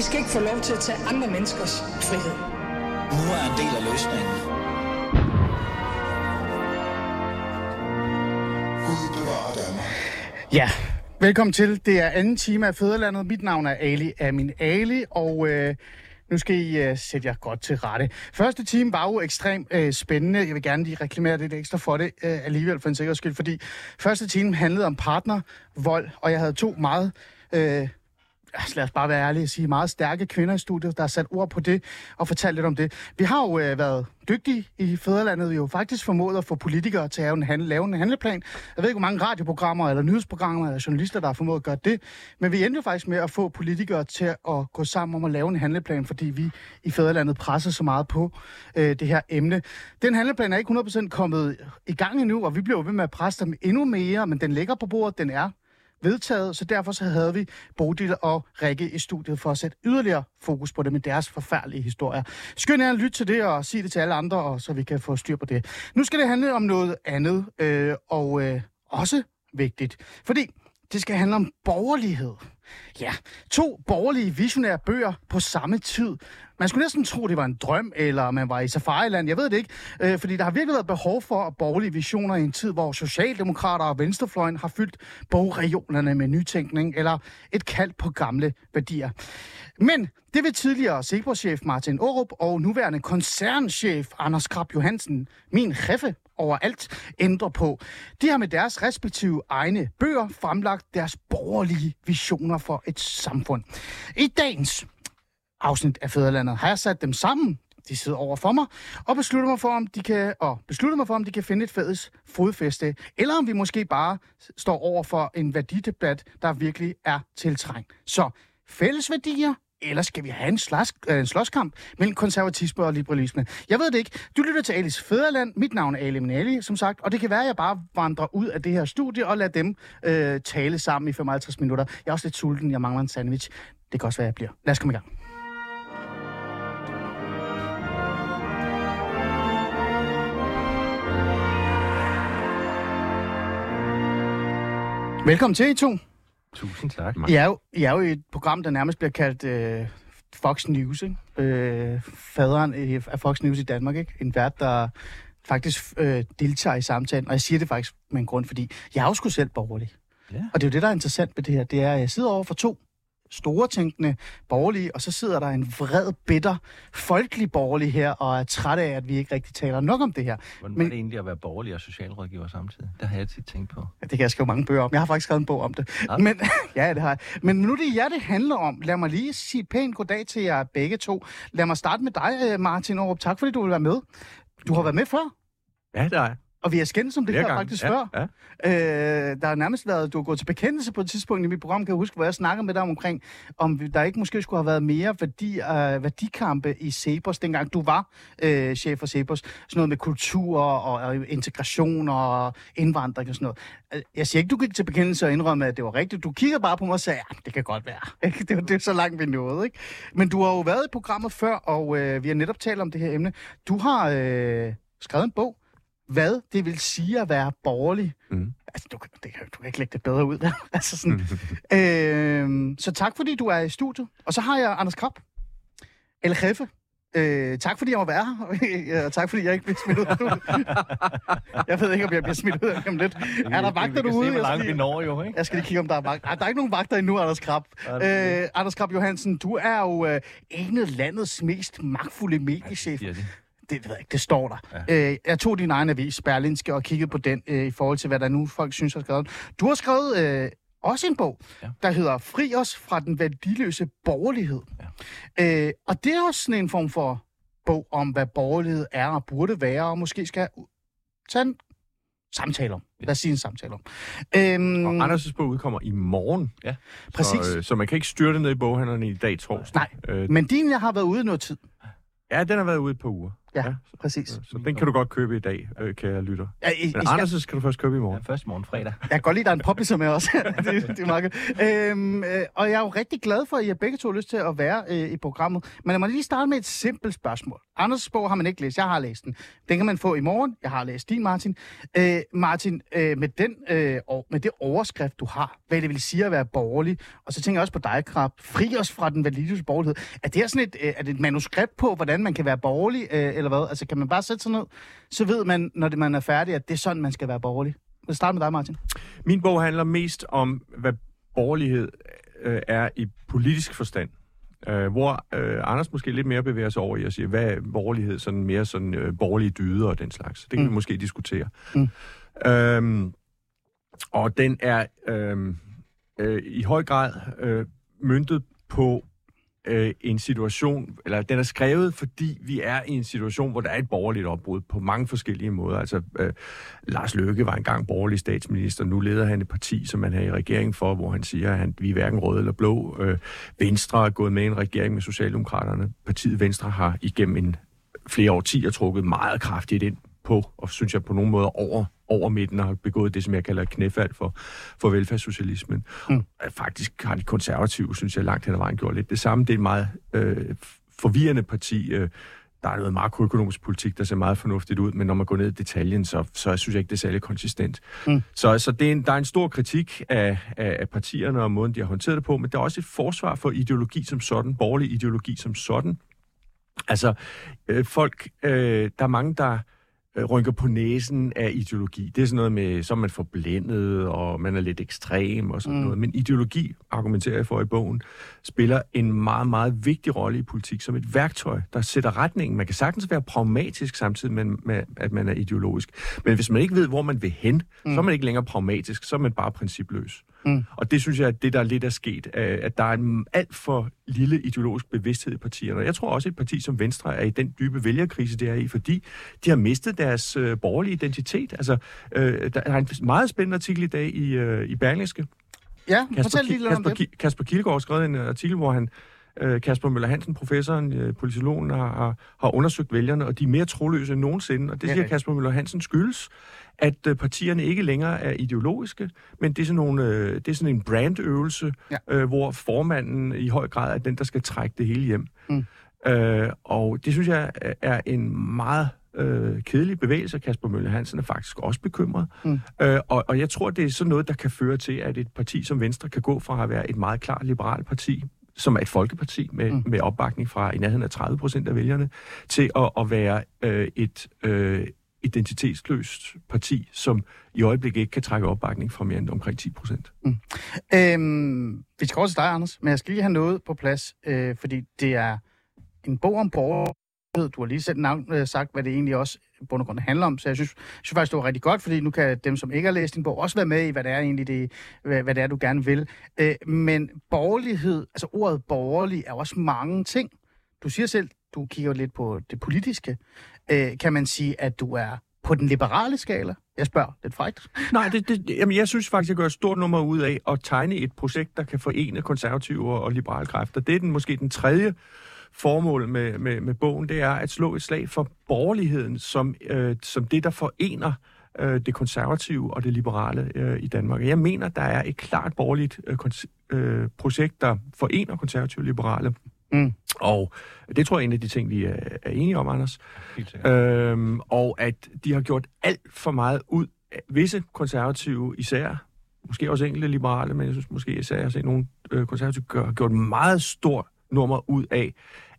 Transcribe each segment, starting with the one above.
I skal ikke få lov til at tage andre menneskers frihed. Nu er en del af løsningen. Ja, velkommen til. Det er anden time af Fæderlandet. Mit navn er Ali Amin Ali, og øh, nu skal I øh, sætte jer godt til rette. Første time var jo ekstremt øh, spændende. Jeg vil gerne lige reklamere lidt ekstra for det øh, alligevel for en sikkerheds skyld, fordi første time handlede om partnervold, og jeg havde to meget... Øh, altså, lad os bare være ærlige og sige, meget stærke kvinder i studiet, der har sat ord på det og fortalt lidt om det. Vi har jo øh, været dygtige i Fæderlandet, vi har jo faktisk formået at få politikere til at lave en, handle, lave en handleplan. Jeg ved ikke, hvor mange radioprogrammer eller nyhedsprogrammer eller journalister, der har formået at gøre det, men vi endte jo faktisk med at få politikere til at gå sammen om at lave en handleplan, fordi vi i Fæderlandet presser så meget på øh, det her emne. Den handleplan er ikke 100% kommet i gang endnu, og vi bliver jo ved med at presse dem endnu mere, men den ligger på bordet, den er vedtaget, så derfor så havde vi Bodil og Rikke i studiet for at sætte yderligere fokus på det med deres forfærdelige historier. Skynd jer at lytte til det og sige det til alle andre, og så vi kan få styr på det. Nu skal det handle om noget andet, øh, og øh, også vigtigt, fordi det skal handle om borgerlighed. Ja, to borgerlige visionære bøger på samme tid. Man skulle næsten tro, det var en drøm, eller man var i safariland. Jeg ved det ikke, øh, fordi der har virkelig været behov for borgerlige visioner i en tid, hvor Socialdemokrater og Venstrefløjen har fyldt bogregionerne med nytænkning eller et kald på gamle værdier. Men det vil tidligere Sebro-chef Martin Aarup og nuværende koncernchef Anders Krab Johansen, min cheffe overalt, ændre på. De har med deres respektive egne bøger fremlagt deres borgerlige visioner for et samfund. I dagens afsnit af Fæderlandet har jeg sat dem sammen, de sidder over for mig, og beslutter mig for, om de kan, og beslutter mig for, om de kan finde et fælles fodfæste, eller om vi måske bare står over for en værdidebat, der virkelig er tiltrængt. Så fælles værdier, eller skal vi have en, slask, øh, en slåskamp mellem konservatisme og liberalisme? Jeg ved det ikke. Du lytter til Alice Fæderland. Mit navn er Ali Minali, som sagt. Og det kan være, at jeg bare vandrer ud af det her studie og lader dem øh, tale sammen i 55 minutter. Jeg er også lidt sulten. Jeg mangler en sandwich. Det kan også være, jeg bliver. Lad os komme i gang. Velkommen til, I to. Tusind tak. I er, jo, I er jo i et program, der nærmest bliver kaldt øh, Fox News, ikke? Øh, faderen af Fox News i Danmark, ikke? En vært, der faktisk øh, deltager i samtalen. Og jeg siger det faktisk med en grund, fordi jeg er jo sgu selv borgerlig. Ja. Og det er jo det, der er interessant med det her. Det er, at jeg sidder over for to store tænkende borgerlige, og så sidder der en vred, bitter, folkelig borgerlig her, og er træt af, at vi ikke rigtig taler nok om det her. Hvordan Men- var det egentlig at være borgerlig og socialrådgiver samtidig? Det har jeg tit tænkt på. Ja, det kan jeg skrive mange bøger om. Jeg har faktisk skrevet en bog om det. Ja. Men, ja, det har jeg. Men nu er det jer, det handler om. Lad mig lige sige pænt goddag til jer begge to. Lad mig starte med dig, øh, Martin Aarup. Tak fordi du vil være med. Du har været med før, Ja, det er jeg. Og vi har skændt om det Flere her gange. faktisk ja, før. Ja. Øh, der har nærmest været, du har gået til bekendelse på et tidspunkt i mit program, kan jeg huske, hvor jeg snakkede med dig om, omkring, om der ikke måske skulle have været mere værdi, øh, værdikampe i Cepos, dengang du var øh, chef for Cepos. Sådan noget med kultur og, og integration og indvandring og sådan noget. Øh, Jeg siger ikke, du gik til bekendelse og indrømme, at det var rigtigt. Du kigger bare på mig og sagde, ja, det kan godt være. Det, var- det er så langt vi nåede. Ikke? Men du har jo været i programmet før, og øh, vi har netop talt om det her emne. Du har øh, skrevet en bog, hvad det vil sige at være borgerlig. Mhm. Altså, du, kan- det, du kan ikke lægge det bedre ud. vel? altså sådan. øh, så tak, fordi du er i studiet. Og så har jeg Anders Krab. El Jefe. Øh, tak, fordi jeg må være her. og tak, fordi jeg ikke bliver smidt ud af studiet. jeg ved ikke, om jeg bliver smidt ud af om lidt. Er der vagter vi kan derude? se, hvor Jeg skal langt vi når jo, ikke? jeg skal lige kigge, om der er vagter. Nej, der er ikke nogen vagter endnu, Anders Krab. Ja. Øh, Anders Krab Johansen, du er jo øh, en af landets mest magtfulde mediechefer. Siger de. Det ved jeg ikke, det står der. Ja. Øh, jeg tog din egen avis, Berlinske, og kiggede på den øh, i forhold til, hvad der nu folk synes har skrevet. Du har skrevet øh, også en bog, ja. Der hedder Fri os fra den værdiløse borgerlighed. Ja. Øh, og det er også sådan en form for bog om, hvad borgerlighed er og burde være, og måske skal tage en samtale om. Lad os sige en samtale om. Øhm, Og Anders' bog udkommer i morgen. Ja. Præcis. Så, øh, så man kan ikke styrte ned i boghandlerne i dag torsdag. Nej, Øh, men din jeg har været ude noget tid. ja, den har været ude et par uger. Ja, Ja, præcis. Så den kan du godt købe i dag, øh, kære lytter. Ja, I, I Men skal, Anders skal du først købe i Ja, morgen. først i morgen fredag. jeg kan godt lide, at der er en publisher med også. det, det er meget. Øhm, øh, og jeg er jo rigtig glad for, at I har begge to lyst til at være øh, i programmet. Men lad mig lige starte med et simpelt spørgsmål. Anders' bog har man ikke læst. Jeg har læst den. Den kan man få i morgen. Jeg har læst din, Martin. Øh, Martin, øh, med, den, øh, og med det overskrift, du har, hvad det vil sige at være borgerlig, og så tænker jeg også på dig, Krab. Fri os fra den validius borgerlighed. Er det her sådan et, øh, er det et manuskript på, hvordan man kan være borgerlig, øh, eller hvad? Altså, kan man bare sætte sig ned, så ved man, når det, man er færdig, at det er sådan, man skal være borgerlig. Lad os starte med dig, Martin. Min bog handler mest om, hvad borgerlighed øh, er i politisk forstand. Øh, hvor øh, Anders måske lidt mere bevæger sig over i at sige, hvad er borgerlighed, sådan mere sådan øh, borgerlige dyder og den slags. Det kan mm. vi måske diskutere. Mm. Øhm, og den er øh, øh, i høj grad øh, myntet på øh, en situation, eller den er skrevet, fordi vi er i en situation, hvor der er et borgerligt opbrud på mange forskellige måder. Altså, øh, Lars Løkke var engang borgerlig statsminister, nu leder han et parti, som man er i regering for, hvor han siger, at han, vi er hverken røde eller blå. Øh, Venstre er gået med i en regering med Socialdemokraterne. Partiet Venstre har igennem en, flere årtier trukket meget kraftigt ind på, og synes jeg på nogle måder over, over midten, og har begået det, som jeg kalder et knæfald for, for velfærdssocialismen. Mm. Faktisk har de konservative, synes jeg, langt hen ad vejen gjort lidt det samme. Det er et meget øh, forvirrende parti. Øh, der er noget makroøkonomisk politik, der ser meget fornuftigt ud, men når man går ned i detaljen, så, så synes jeg ikke, det er særlig konsistent. Mm. Så, så det er en, der er en stor kritik af, af, af partierne og måden, de har håndteret det på, men der er også et forsvar for ideologi som sådan, borgerlig ideologi som sådan. Altså, øh, folk, øh, der er mange, der rynker på næsen af ideologi. Det er sådan noget med, så er man forblændet, og man er lidt ekstrem og sådan mm. noget. Men ideologi, argumenterer jeg for i bogen, spiller en meget, meget vigtig rolle i politik som et værktøj, der sætter retningen. Man kan sagtens være pragmatisk samtidig med, med at man er ideologisk. Men hvis man ikke ved, hvor man vil hen, mm. så er man ikke længere pragmatisk, så er man bare principløs. Mm. Og det synes jeg, at det, der lidt er sket, at der er en alt for lille ideologisk bevidsthed i partierne. Jeg tror også, at et parti som Venstre er i den dybe vælgerkrise, det er i, fordi de har mistet deres øh, borgerlige identitet. Altså, øh, der er en meget spændende artikel i dag i, øh, i Berlingske. Ja, Kasper, fortæl lige lidt om Kasper, det. Ki- Kasper Kildgaard har skrevet en artikel, hvor han øh, Kasper Møller Hansen, professoren, øh, politologen, har, har, har undersøgt vælgerne, og de er mere troløse end nogensinde. Og det siger ja. Kasper Møller Hansen skyldes, at øh, partierne ikke længere er ideologiske, men det er sådan, nogle, øh, det er sådan en brandøvelse, Ja. øh, hvor formanden i høj grad er den, der skal trække det hele hjem. Mm. Øh, og det synes jeg er en meget øh, kedelig bevægelse. Kasper Møller Hansen er faktisk også bekymret. Mm. Øh, og, og jeg tror, det er sådan noget, der kan føre til, at et parti som Venstre kan gå fra at være et meget klart liberalt parti, som er et folkeparti med, mm. med opbakning fra i nærheden af 30 procent af vælgerne, til at, at være øh, et øh, identitetsløst parti, som i øjeblikket ikke kan trække opbakning fra mere end omkring 10 procent. Mm. Øhm, vi skal også til dig, Anders, men jeg skal lige have noget på plads, øh, fordi det er en bog om borgerlighed. Du har lige selv navn, øh, sagt, hvad det egentlig også bund og grund handler om, så jeg synes, jeg synes faktisk, det var rigtig godt, fordi nu kan dem, som ikke har læst din bog, også være med i, hvad det er egentlig, det, hvad, hvad det er, du gerne vil. Øh, men borgerlighed, altså ordet borgerlig, er også mange ting. Du siger selv, du kigger lidt på det politiske. Øh, kan man sige, at du er på den liberale skala? Jeg spørger lidt frækt. Nej, det, det, jamen, jeg synes faktisk, jeg gør et stort nummer ud af at tegne et projekt, der kan forene konservative og, liberale kræfter. Det er den, måske den tredje formål med, med, med bogen, det er at slå et slag for borgerligheden som, øh, som det, der forener øh, det konservative og det liberale øh, i Danmark. Jeg mener, der er et klart borgerligt øh, øh, projekt, der forener konservative og liberale. Mm. Og det tror jeg er en af de ting, vi er, er enige om, Anders. Øhm, og at de har gjort alt for meget ud af visse konservative især, måske også enkelte liberale, men jeg synes måske især, jeg har set nogle øh, konservative gør, har gjort meget stort nummer ud af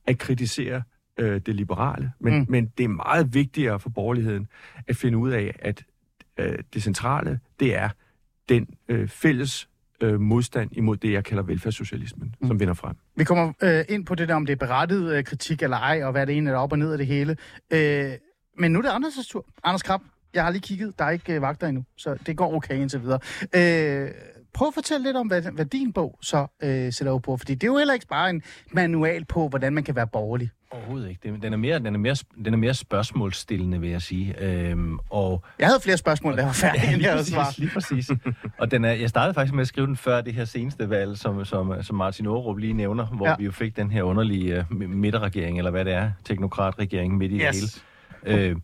at kritisere øh, det liberale. Men, mm. men det er meget vigtigere for borgerligheden at finde ud af, at øh, det centrale, det er den øh, fælles øh, modstand imod det, jeg kalder velfærdssocialismen, mm. som vinder frem. Vi kommer øh, ind på det der, om det er berettiget øh, kritik eller ej, og hvad det egentlig er op og ned af det hele. Øh, men nu er det Anders' tur. Anders Krab, jeg har lige kigget. Der er ikke øh, vagter endnu, så det går okay indtil videre. Øh, prøv at fortælle lidt om, hvad, hvad din bog så øh, sætter op på. Fordi det er jo heller ikke bare en manual på, hvordan man kan være borgerlig. Overhovedet ikke. Den er mere, den er mere, den er mere spørgsmålsstillende, vil jeg sige. Øhm, og Jeg havde flere spørgsmål, der var færdige, end jeg havde svar. lige præcis. og den er, jeg startede faktisk med at skrive den før det her seneste valg, som, som, som Martin Aarup lige nævner, hvor Ja. ja. vi jo fik den her underlige uh, midterregering, eller hvad det er, teknokratregering midt i Yes. det hele. Øh,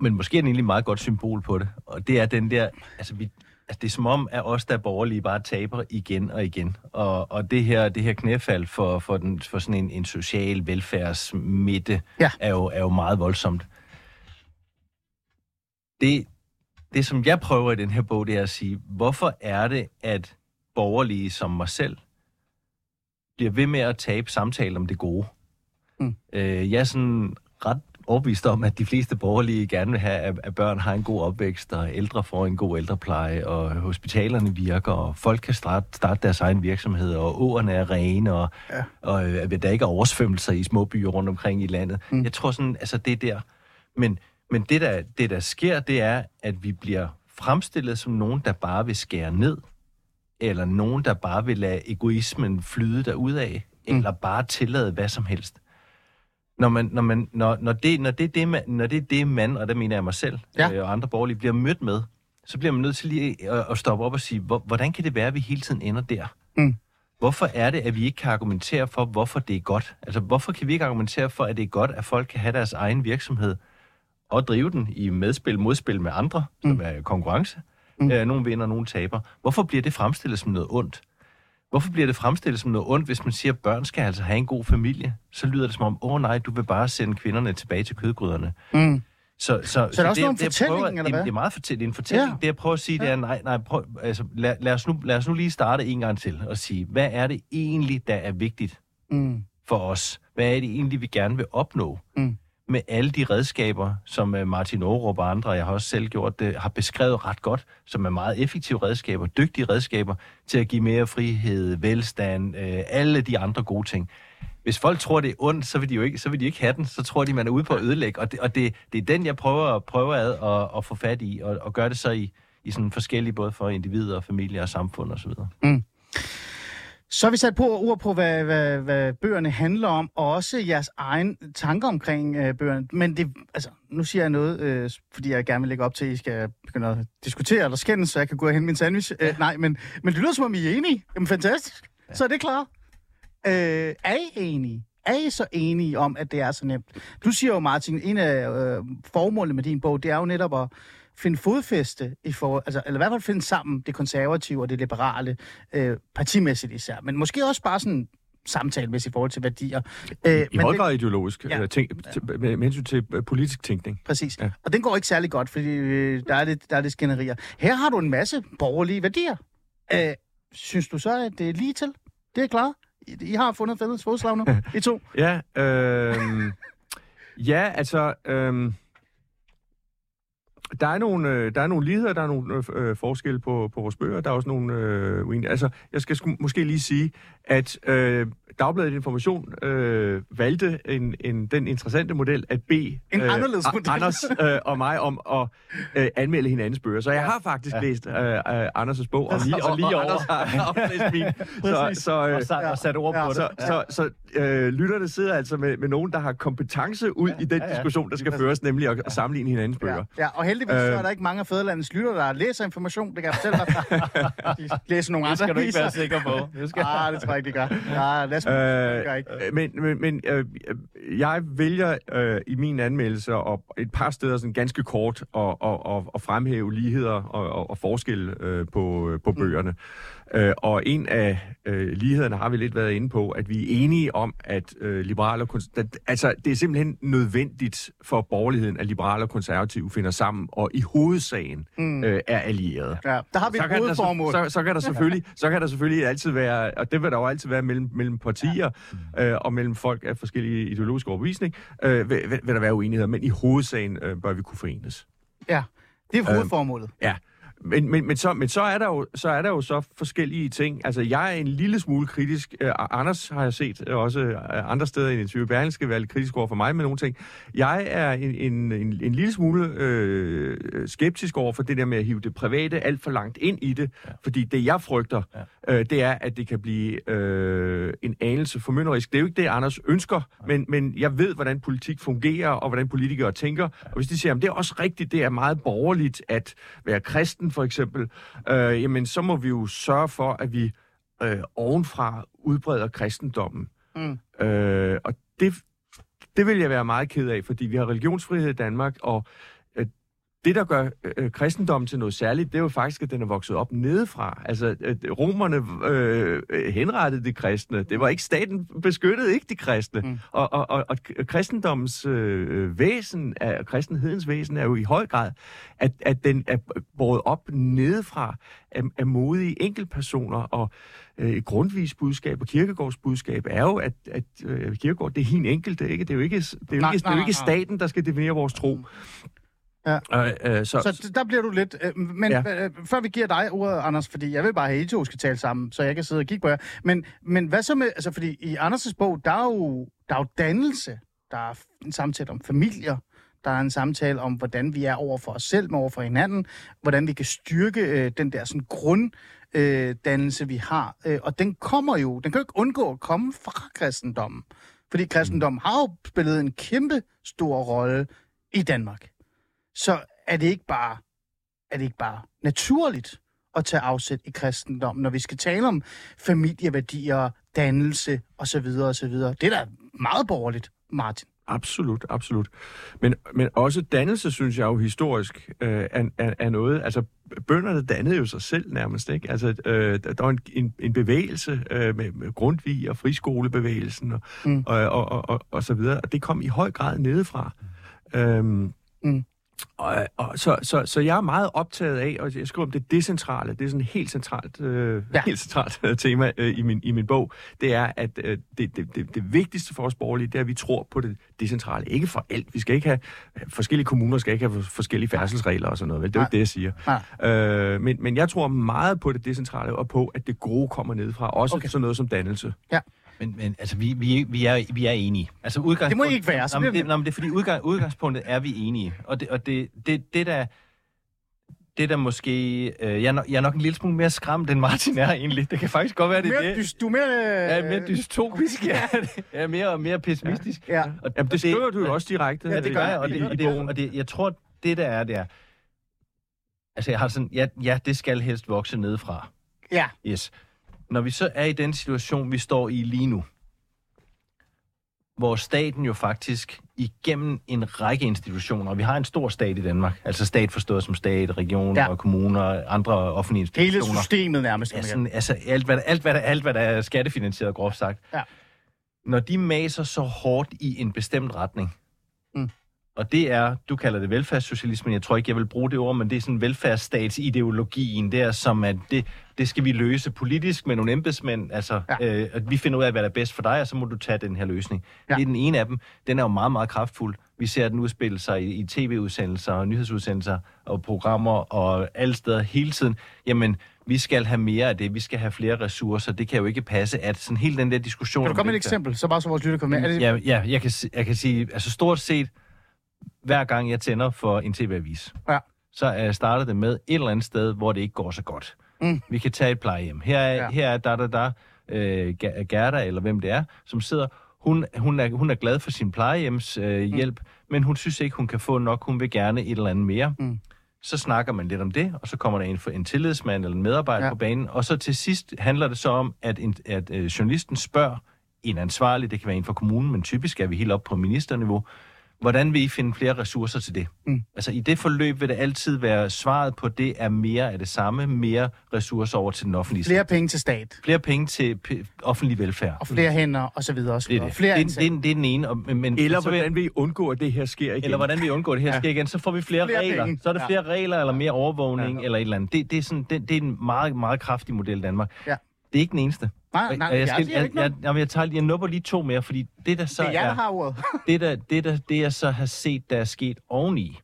men måske er den egentlig et meget godt symbol på det. Og det er den der, altså, vi, altså det er som om, at os, der er borgerlige, bare taber igen og igen. Og, og det her, det her knæfald for, for, den, for sådan en, en social velfærdsmidte Ja. er, jo, er jo meget voldsomt. Det, det, som jeg prøver i den her bog, det er at sige, hvorfor er det, at borgerlige som mig selv bliver ved med at tabe samtalen om det gode? Mm. Øh, jeg er sådan ret overbevist om, at de fleste borgerlige gerne vil have, at, børn har en god opvækst, og ældre får en god ældrepleje, og hospitalerne virker, og folk kan starte, starte deres egen virksomhed, og åerne er rene, og, Ja. og øh, at der ikke er oversvømmelser i små byer rundt omkring i landet. Mm. Jeg tror sådan, altså det er der. Men, men det, der, det, der sker, det er, at vi bliver fremstillet som nogen, der bare vil skære ned, eller nogen, der bare vil lade egoismen flyde derudad, mm. eller bare tillade hvad som helst. Når, man, når, man, når, når, det, når, det, er det, man, når det er det, man, og der mener jeg mig selv, Ja. øh, og andre borgerlige, bliver mødt med, så bliver man nødt til lige at, at stoppe op og sige, hvor, hvordan kan det være, at vi hele tiden ender der? Mm. Hvorfor er det, at vi ikke kan argumentere for, hvorfor det er godt? Altså, hvorfor kan vi ikke argumentere for, at det er godt, at folk kan have deres egen virksomhed og drive den i medspil, modspil med andre, mm. som er konkurrence? Mm. Øh, nogle vinder, nogle taber. Hvorfor bliver det fremstillet som noget ondt? Hvorfor bliver det fremstillet som noget ondt, hvis man siger, at børn skal altså have en god familie? Så lyder det som om, åh oh, nej, du vil bare sende kvinderne tilbage til kødgryderne. Mm. Så, så, Så er det også noget om jeg fortælling, prøver, eller det, hvad? det er meget fortælling. Det er en fortælling. Ja. Det jeg prøver at sige, det er, nej, nej, prøv, altså, lad, lad, os nu, lad os nu lige starte en gang til og sige, hvad er det egentlig, der er vigtigt Mm. for os? Hvad er det egentlig, vi gerne vil opnå? Mm. Med alle de redskaber, som øh, Martin Aarup og andre, jeg har også selv gjort det, har beskrevet ret godt, som er meget effektive redskaber, dygtige redskaber til at give mere frihed, velstand, øh, alle de andre gode ting. Hvis folk tror, det er ondt, så vil de jo ikke, så vil de ikke have den. Så tror de, man er ude på at ødelægge. Og det, og det, det er den, jeg prøver, prøver ad at, at få fat i, og, og gøre det så i, i sådan forskellige, både for individer, og familier og samfund osv. Så har vi sat på ord på, hvad, hvad, hvad bøgerne handler om, og også jeres egen tanker omkring øh, bøgerne. Men det, altså, nu siger jeg noget, øh, fordi jeg gerne vil lægge op til, at I skal begynde at diskutere eller skændes, så jeg kan gå og hente min sandwich. Øh, nej, men, men det lyder som om, I er enige. Jamen, fantastisk. Ja. Så er det klar. Øh, er I enige? Er I så enige om, at det er så nemt? Du siger jo, Martin, en af øh, formålene med din bog, det er jo netop at finde fodfæste i forhold, altså, eller i hvert fald finde sammen det konservative og det liberale, øh, partimæssigt især, men måske også bare sådan samtalemæssigt i forhold til værdier. Øh, I men høj grad ideologisk, Ja. ja. tænk, ja. med, hensyn til øh, politisk tænkning. Præcis. Ja. Og den går ikke særlig godt, fordi øh, der er lidt, der er lidt skænderier. Her har du en masse borgerlige værdier. Øh, synes du så, at det er lige til? Det er klart. I, I har fundet fælles fodslag nu, I to. Ja, øh, ja, altså... Øh, der er, nogle, øh, der er nogle ligheder, der er nogle øh, øh, forskelle på, på vores bøger, der er også nogle øh, uenigheder. Altså, jeg skal sku, måske lige sige, at øh, Dagbladet Information øh, valgte en, en, den interessante model at bede En anderledes model. Anders øh, og mig om at øh, anmelde hinandens bøger. Så jeg har faktisk ja. læst øh, øh, Anders' bog, og lige, og, lige og over. Anders har også læst min. Så, så, øh, Og sat, og sat ord Ja. på det. så, så, så øh, lytterne sidder altså med, med nogen, der har kompetence ud ja, i den ja, ja, ja. diskussion, der skal føres, nemlig at, at sammenligne hinandens bøger. Ja, ja, og heldigvis øh, så er Øh. der ikke mange af fædrelandets lytter, der læser information. Det kan jeg fortælle dig. Læser nogle andre Det skal du ikke være sikker på. Det skal... Ah, det tror jeg ikke, de gør. Ja, lad os øh, ikke. Øh, men men, men øh, jeg vælger øh, i min anmeldelse og et par steder sådan ganske kort at, at, at, at fremhæve ligheder og, og, og forskelle øh, på, på bøgerne. Øh, og en af øh, lighederne har vi lidt været inde på, at vi er enige om, at øh, liberale og altså det er simpelthen nødvendigt for borgerligheden, at liberale og konservative finder sammen og i hovedsagen Mm. øh, er allierede. Ja, der har vi Så et kan, der, hovedformål. så, så, kan der selvfølgelig, så kan der selvfølgelig altid være, og det vil der jo altid være mellem, mellem partier øh, og mellem folk af forskellige ideologiske overbevisning, øh, vil, vil, der være uenigheder, men i hovedsagen øh, bør vi kunne forenes. Ja, det er hovedformålet. Ja, men, men, men, så, men så, er der jo, så er der jo så forskellige ting. Altså, jeg er en lille smule kritisk. Uh, Anders har jeg set uh, også uh, andre steder i interview. Berling skal være lidt kritisk over for mig med nogle ting. Jeg er en, en, en, en lille smule uh, skeptisk over for det der med at hive det private alt for langt ind i det. Ja. Fordi det, jeg frygter, ja. uh, det er, at det kan blive uh, en anelse formynderisk. Det er jo ikke det, Anders ønsker, men, men jeg ved, hvordan politik fungerer, og hvordan politikere tænker. Og hvis de siger, at det er også rigtigt, det er meget borgerligt at være kristen, for eksempel, øh, jamen så må vi jo sørge for, at vi øh, ovenfra udbreder kristendommen. Mm. Øh, og det, det vil jeg være meget ked af, fordi vi har religionsfrihed i Danmark, og det, der gør øh, kristendommen til noget særligt, det er jo faktisk, at den er vokset op nedefra. Altså, øh, romerne øh, henrettede de kristne. Det var ikke staten beskyttede ikke de kristne. Mm. Og, og, og, og kristendommens øh, væsen, er, kristenhedens væsen, er jo i høj grad, at, at den er båret op nedefra af, af modige enkeltpersoner, og øh, Grundvis budskab og Kirkegårds budskab er jo, at, at øh, Kirkegård, det er hin enkelte, ikke? Det er jo ikke, det er jo nej, ikke, nej, det er jo ikke staten, der skal definere vores tro. Ja. Øh, øh, så, så der bliver du lidt... Øh, men ja. øh, før vi giver dig ordet, Anders, fordi jeg vil bare have, at I to skal tale sammen, så jeg kan sidde og kigge på jer. Men, men hvad så med... Altså, fordi i Anders' bog, der er, jo, der er jo dannelse. Der er en samtale om familier. Der er en samtale om, hvordan vi er over for os selv, men over for hinanden. Hvordan vi kan styrke øh, den der sådan grunddannelse, øh, vi har. Øh, og den kommer jo... Den kan jo ikke undgå at komme fra kristendommen. Fordi kristendommen har jo spillet en kæmpe stor rolle i Danmark så er det ikke bare, er det ikke bare naturligt at tage afsæt i kristendommen, når vi skal tale om familieværdier, dannelse osv. osv. Det er da meget borgerligt, Martin. Absolut, absolut. Men, men også dannelse, synes jeg jo historisk øh, er, er, er noget... Altså, bønderne dannede jo sig selv nærmest, ikke? Altså, øh, der var en, en, en bevægelse øh, med, med Grundtvig og friskolebevægelsen og, mm. og, og, og, og, og så videre, og det kom i høj grad nedefra. Øhm, mm. Og, og så, så, så jeg er meget optaget af, og jeg skriver om det decentrale, det er sådan et helt centralt, øh, ja. helt centralt øh, tema øh, i, min, i min bog, det er, at øh, det, det, det, det vigtigste for os borgerlige, det er, at vi tror på det decentrale. Ikke for alt. Vi skal ikke have, forskellige kommuner skal ikke have forskellige færdselsregler og sådan noget, vel? Det er jo ikke det, jeg siger. Øh, men, men jeg tror meget på det decentrale, og på, at det gode kommer nedefra. Også okay. sådan noget som dannelse. Ja. Men, men altså, vi, vi, vi, er, vi er enige. Altså, det må I ikke være. Så jamen, det, jamen, det er fordi udgang, udgangspunktet er vi enige. Og det, og det, det, det der det der måske... Øh, jeg, er nok, jeg er nok en lille smule mere skræmt, end Martin er egentlig. Det kan faktisk godt være, det mere det. Dys, du er mere... Øh... Ja, mere dystopisk. ja. Er mere mere pessimistisk. Ja. ja. Og Jamen, det skriver du jo også direkte. Ja, det gør jeg. Og, det, og, det, og det, jeg tror, det der er, det er... Altså, jeg har sådan... Ja, ja det skal helst vokse nedefra. Ja. Yes. Når vi så er i den situation, vi står i lige nu, hvor staten jo faktisk igennem en række institutioner, og vi har en stor stat i Danmark, altså stat forstået som stat, regioner ja. og kommuner og andre offentlige institutioner. Hele systemet nærmest. Ja, sådan, altså alt hvad, alt, hvad der, alt, hvad der er skattefinansieret, groft sagt. Ja. Når de maser så hårdt i en bestemt retning, mm. og det er, du kalder det velfærdssocialisme, jeg tror ikke, jeg vil bruge det ord, men det er sådan velfærdsstatsideologien der, som at det, det skal vi løse politisk med nogle embedsmænd. Altså, ja. øh, at vi finder ud af, hvad der er bedst for dig, og så må du tage den her løsning. Ja. Det er den ene af dem. Den er jo meget, meget kraftfuld. Vi ser den udspille sig i, i tv-udsendelser og nyhedsudsendelser og programmer og alle steder hele tiden. Jamen, vi skal have mere af det, vi skal have flere ressourcer. Det kan jo ikke passe, at sådan hele den der diskussion... Kan du komme med et eksempel, så bare så vores lytter kommer med? Det... Ja, ja jeg, kan, jeg kan sige, altså stort set, hver gang jeg tænder for en tv-avis, ja. så er jeg startet det med et eller andet sted, hvor det ikke går så godt. Mm. Vi kan tage et plejehjem. Her er, ja. her er der, der, der, øh, Gerda, eller hvem det er, som sidder. Hun, hun, er, hun er glad for sin plejehjemshjælp, øh, mm. hjælp, men hun synes ikke, hun kan få nok. Hun vil gerne et eller andet mere. Mm. Så snakker man lidt om det, og så kommer der en, en tillidsmand eller en medarbejder ja. på banen, og så til sidst handler det så om, at, en, at øh, journalisten spørger en ansvarlig, det kan være en fra kommunen, men typisk er vi helt op på ministerniveau, Hvordan vil I finde flere ressourcer til det? Mm. Altså i det forløb vil det altid være svaret på det er mere af det samme, mere ressourcer over til den offentlige Flere penge til stat. Flere penge til offentlig velfærd. Og flere hænder og så videre. Og så videre. Det, er det. Flere det, det, det, det er den ene. Og, men, eller hvordan vil I undgå, at det her sker igen? Eller hvordan vil I undgå, at det her ja. sker igen? Så får vi flere, flere regler. Penge. Så er der ja. flere regler eller mere overvågning ja. eller et eller andet. Det, det, er sådan, det, det er en meget, meget kraftig model i Danmark. Ja. Det er ikke den eneste. Nej, nej, jeg, skal, jeg, jeg, jeg, jeg, tager, jeg nupper lige to mere, fordi det der så det er, jeg, der har ordet. det, der, det, der, det jeg så har set, der er sket oveni,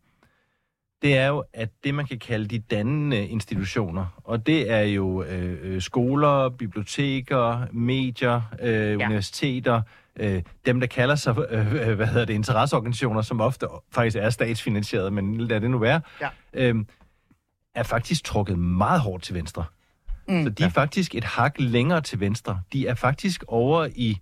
det er jo, at det, man kan kalde de dannende institutioner, og det er jo øh, øh, skoler, biblioteker, medier, øh, ja. universiteter, øh, dem, der kalder sig, øh, øh, hvad hedder det, interesseorganisationer, som ofte faktisk er statsfinansieret, men lad det nu være, Ja. øh, er faktisk trukket meget hårdt til venstre. Mm, så de er ja. faktisk et hak længere til venstre. De er faktisk over i,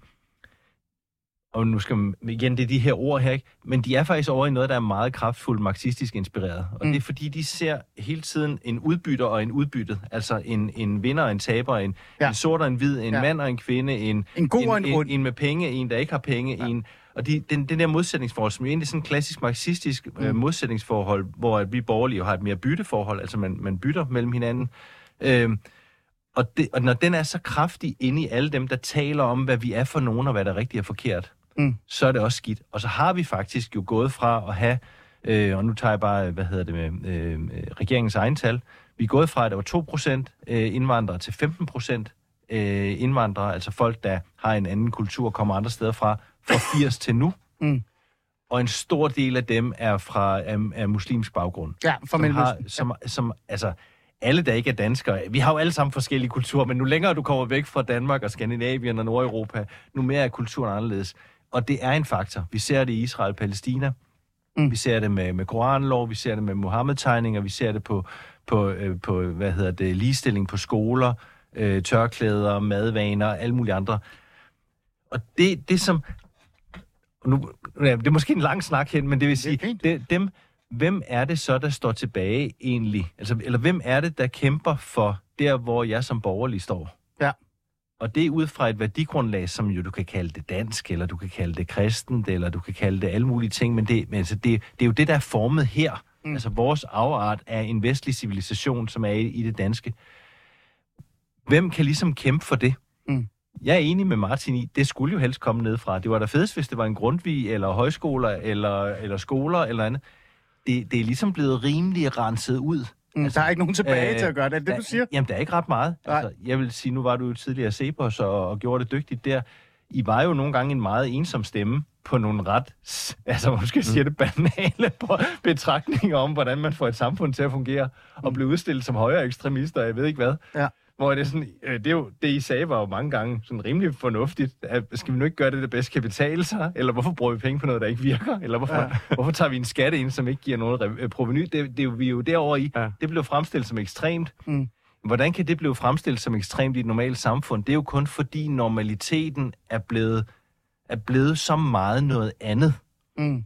og nu skal man, igen, det er de her ord her, ikke? men de er faktisk over i noget, der er meget kraftfuldt marxistisk inspireret. Og mm. det er fordi, de ser hele tiden en udbytter og en udbyttet. Altså en, en vinder og en taber, en, ja. En sort og en hvid, en Ja. mand og en kvinde, en, En god og en en, en, en med penge, en der ikke har penge, ja. en... Og de, den, den der modsætningsforhold, som jo egentlig er sådan en klassisk marxistisk mm. øh, modsætningsforhold, hvor at vi borgerlige jo har et mere bytteforhold, altså man, man bytter mellem hinanden. Øhm, og, det, og når den er så kraftig inde i alle dem, der taler om, hvad vi er for nogen, og hvad der er rigtigt og forkert, Mm. så er det også skidt. Og så har vi faktisk jo gået fra at have, øh, og nu tager jeg bare, hvad hedder det med øh, regeringens egen tal, vi er gået fra, at der var 2% øh, indvandrere til 15% øh, indvandrere, altså folk, der har en anden kultur, kommer andre steder fra, fra 80 til nu. Mm. Og en stor del af dem er fra af, af muslimsk baggrund Ja, fra som, har, som, som, altså, alle, der ikke er danskere, vi har jo alle sammen forskellige kulturer, men nu længere du kommer væk fra Danmark og Skandinavien og Nordeuropa, nu mere er kulturen anderledes. Og det er en faktor. Vi ser det i Israel-Palæstina. Mm. Mm. Vi ser det med, med Koranlov, vi ser det med Mohammed-tegninger, vi ser det på, på, øh, på hvad hedder det, ligestilling på skoler, øh, tørklæder, madvaner og alle mulige andre. Og det, det som... Nu, det er måske en lang snak hen, men det vil sige, det, dem, hvem er det så, der står tilbage egentlig? Altså, eller hvem er det, der kæmper for der, hvor jeg som borgerlig står? Ja. Og det er ud fra et værdigrundlag, som jo du kan kalde det dansk, eller du kan kalde det kristent, eller du kan kalde det alle mulige ting, men det, men altså, det, det er jo det, der er formet her. Mm. Altså vores afart er en vestlig civilisation, som er i, i det danske. Hvem kan ligesom kæmpe for det? Mm. Jeg er enig med Martin i, det skulle jo helst komme ned fra. Det var da fedest, hvis det var en grundvig, eller højskoler, eller, eller skoler, eller andet. Det, det er ligesom blevet rimelig renset ud. Mm, der er ikke nogen tilbage øh, til at gøre det. Er det, det, du siger? Jamen, der er ikke ret meget. Nej. Altså, jeg vil sige, nu var du jo tidligere Cepos og, og gjorde det dygtigt der. I var jo nogle gange en meget ensom stemme på nogle ret, altså måske siger det banale betragtninger om, hvordan man får et samfund til at fungere, og blive udstillet som højere ekstremister, jeg ved ikke hvad. Ja. Hvor det er sådan, øh, det, er jo, det I sagde var jo mange gange sådan rimelig fornuftigt. At, skal vi nu ikke gøre det, der bedst kan betale sig? Eller hvorfor bruger vi penge på noget, der ikke virker? Eller hvorfor, Ja. hvorfor tager vi en skatte ind, som ikke giver noget øh, proveny? Det, det, er jo- vi er jo derovre i. Ja. Det blev fremstillet som ekstremt. Mm. Hvordan kan det blive fremstillet som ekstremt i et normalt samfund? Det er jo kun fordi normaliteten er blevet, er blevet så meget noget andet. Mm.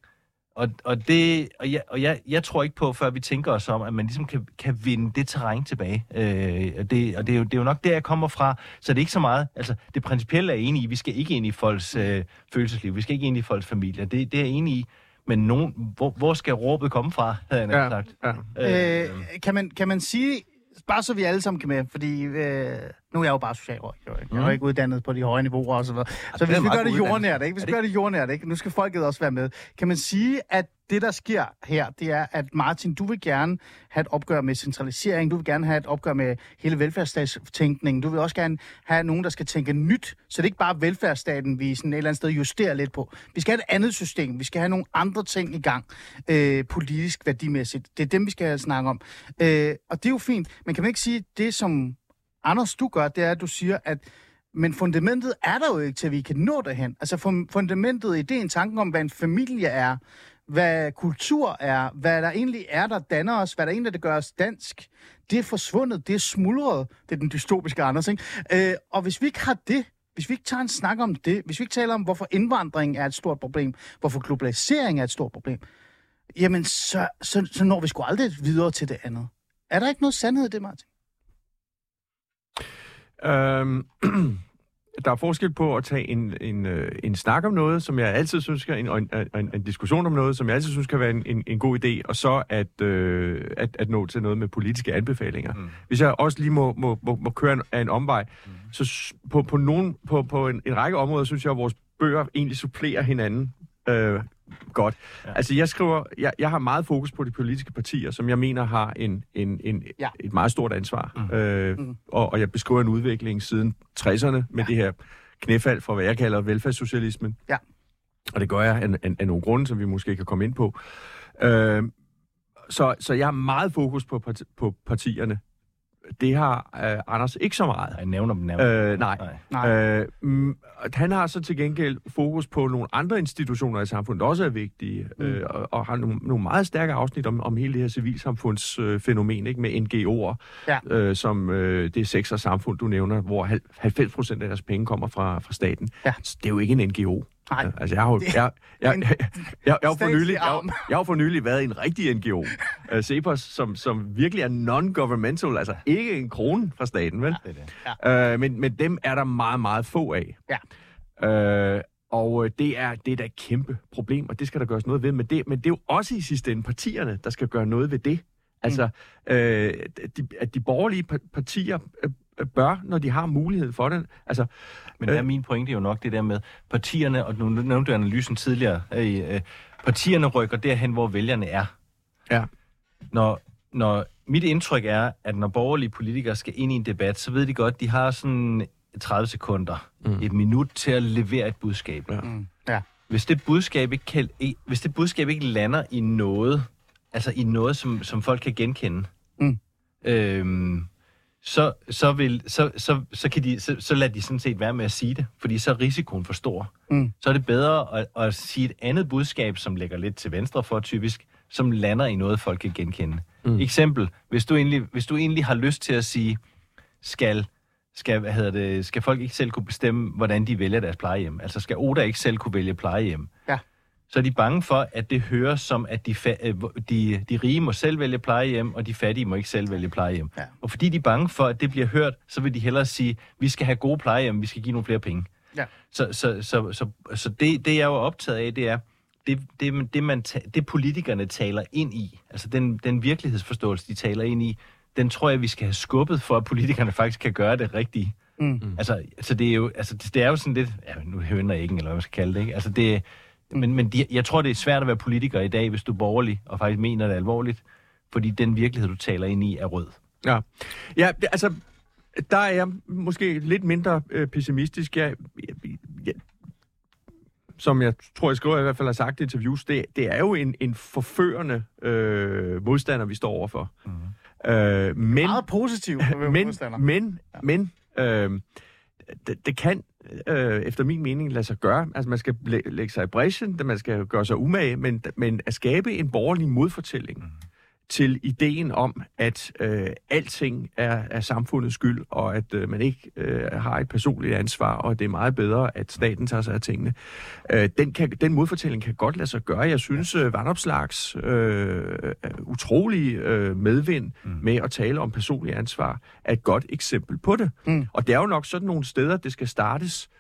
Og, og, det, og, jeg, og jeg, jeg tror ikke på, før vi tænker os om, at man ligesom kan, kan vinde det terræn tilbage. Øh, og det, og det, er jo, det er jo nok der, jeg kommer fra. Så det er ikke så meget... Altså, det principielle er jeg enig i. Vi skal ikke ind i folks øh, følelsesliv. Vi skal ikke ind i folks familier. Det, det er jeg enig i. Men nogen, hvor, hvor skal råbet komme fra, havde jeg ja. sagt. ja. Øh, kan, man, kan man sige, bare så vi alle sammen kan med, fordi øh, nu er jeg jo bare socialrådgiver, ikke? jeg er jo ikke uddannet på de høje niveauer og så videre. Så hvis vi gør det jordnært, ikke? hvis vi gør det jordnært, ikke? nu skal folket også være med. Kan man sige, at det, der sker her, det er, at Martin, du vil gerne have et opgør med centralisering, du vil gerne have et opgør med hele velfærdsstatstænkningen, du vil også gerne have nogen, der skal tænke nyt, så det er ikke bare velfærdsstaten, vi sådan et eller andet sted justerer lidt på. Vi skal have et andet system, vi skal have nogle andre ting i gang, øh, politisk, værdimæssigt. Det er dem, vi skal snakke om. Øh, og det er jo fint, men kan man ikke sige, det som Anders, du gør, det er, at du siger, at men fundamentet er der jo ikke til, at vi kan nå derhen. Altså fundamentet, ideen, tanken om, hvad en familie er, hvad kultur er, hvad der egentlig er, der danner os, hvad der egentlig er, der gør os dansk, det er forsvundet, det er smuldret. Det er den dystopiske Anders, ikke? Øh, og hvis vi ikke har det, hvis vi ikke tager en snak om det, hvis vi ikke taler om, hvorfor indvandring er et stort problem, hvorfor globalisering er et stort problem, jamen så, så, så når vi sgu aldrig videre til det andet. Er der ikke noget sandhed i det, Martin? Øhm, der er forskel på at tage en, en, øh, en snak om noget, som jeg altid synes skal, en, og en, en, en diskussion om noget, som jeg altid synes kan være en, en, en god idé, og så at, øh, at, at nå til noget med politiske anbefalinger. Mm. Hvis jeg også lige må, må, må, må køre en, en omvej, mm. så på, på, nogen, på, på en, en række områder, synes jeg, at vores bøger egentlig supplerer hinanden øh, godt. Ja. Altså, jeg skriver, jeg, jeg har meget fokus på de politiske partier, som jeg mener har en, en, en, Ja. et meget stort ansvar. Mhm. Mm. Øh, mm. og, og jeg beskriver en udvikling siden 60'erne med ja. det her knæfald fra, hvad jeg kalder velfærdssocialismen. Ja. Og det gør jeg af, af, af nogle grunde, som vi måske kan komme ind på. Øh, så, så jeg har meget fokus på, parti, på partierne. Det har øh, Anders ikke så meget. Jeg nævner dem nærmere. Øh, nej. Nej. Øh, mm, han har så til gengæld fokus på nogle andre institutioner i samfundet, der også er vigtige, mm. øh, og, og har nogle, nogle meget stærke afsnit om, om hele det her civilsamfundsfænomen, øh, fænomen, ikke, med NGO'er, Ja. øh, som øh, det sex- og samfund, du nævner, hvor hal- 90 procent af deres penge kommer fra, fra staten. Ja. Så det er jo ikke en NGO. Nej. Øh, Altså, jeg har jo, jeg, jeg, jeg, jeg, jeg, for nylig, jeg, jeg har for nylig været i en rigtig NGO, uh, Cepos, som, som virkelig er non-governmental, altså ikke en krone fra staten, vel? Det er det. Øh, men, men dem er der meget, meget få af. Ja. Øh, og øh, det er, det er da et kæmpe problem, og det skal der gøres noget ved. Men det, men det er jo også i sidste ende partierne, der skal gøre noget ved det. Altså, øh, de, at de borgerlige pa- partier øh, øh, bør, når de har mulighed for det. Altså, Men der er min pointe jo nok det der med partierne, og nu nævnte du analysen tidligere, øh, øh, partierne rykker derhen, hvor vælgerne er. Ja. Når, når mit indtryk er, at når borgerlige politikere skal ind i en debat, så ved de godt, de har sådan 30 sekunder, mm. et minut til at levere et budskab. Ja. Mm. Ja. Hvis det budskab ikke, kan, hvis det budskab ikke lander i noget, altså i noget, som, som folk kan genkende, Mm. øhm, så, så, vil, så, så, så, kan de, så, så lader de sådan set være med at sige det, fordi så er risikoen for stor. Mm. Så er det bedre at, at sige et andet budskab, som ligger lidt til venstre for typisk, som lander i noget, folk kan genkende. Mm. Eksempel, hvis du, egentlig, hvis du egentlig har lyst til at sige, skal, skal, hvad hedder det, skal folk ikke selv kunne bestemme, hvordan de vælger deres plejehjem? Altså skal Oda ikke selv kunne vælge plejehjem? Ja. Så er de bange for, at det høres som, at de, fa- øh, de, de rige må selv vælge plejehjem, og de fattige må ikke selv vælge plejehjem. Ja. Og fordi de er bange for, at det bliver hørt, så vil de hellere sige, vi skal have gode plejehjem, vi skal give nogle flere penge. Ja. Så, så, så, så, så det, det, jeg er jo optaget af, det er, det, det, det, man ta- det politikerne taler ind i, altså den, den virkelighedsforståelse, de taler ind i, den tror jeg, vi skal have skubbet, for at politikerne faktisk kan gøre det rigtige. Mm. Altså, altså, det er jo, altså, det, det er jo sådan lidt, ja, nu høner jeg ikke, eller hvad man skal kalde det, ikke? Altså, det, men, men de, jeg tror, det er svært at være politiker i dag, hvis du er borgerlig, og faktisk mener det alvorligt, fordi den virkelighed, du taler ind i, er rød. Ja, ja det, altså, der er jeg måske lidt mindre øh, pessimistisk. Jeg, jeg, jeg, som jeg tror, jeg skriver, jeg i hvert fald har sagt i interviews, det, det er jo en, en forførende øh, modstander, vi står overfor. Mm. Øh, men, Meget positiv. men, modstander. men, men øh, det, det kan øh, efter min mening lade sig gøre. Altså man skal læ- lægge sig i bræschen, man skal gøre sig umage, men, men at skabe en borgerlig modfortælling mm til ideen om, at øh, alting er, er samfundets skyld, og at øh, man ikke øh, har et personligt ansvar, og at det er meget bedre, at staten tager sig af tingene. Øh, den, kan, den modfortælling kan godt lade sig gøre. Jeg synes, øh, Vandopslags øh, utrolige øh, medvind mm. med at tale om personligt ansvar er et godt eksempel på det. Mm. Og det er jo nok sådan nogle steder, det skal startes,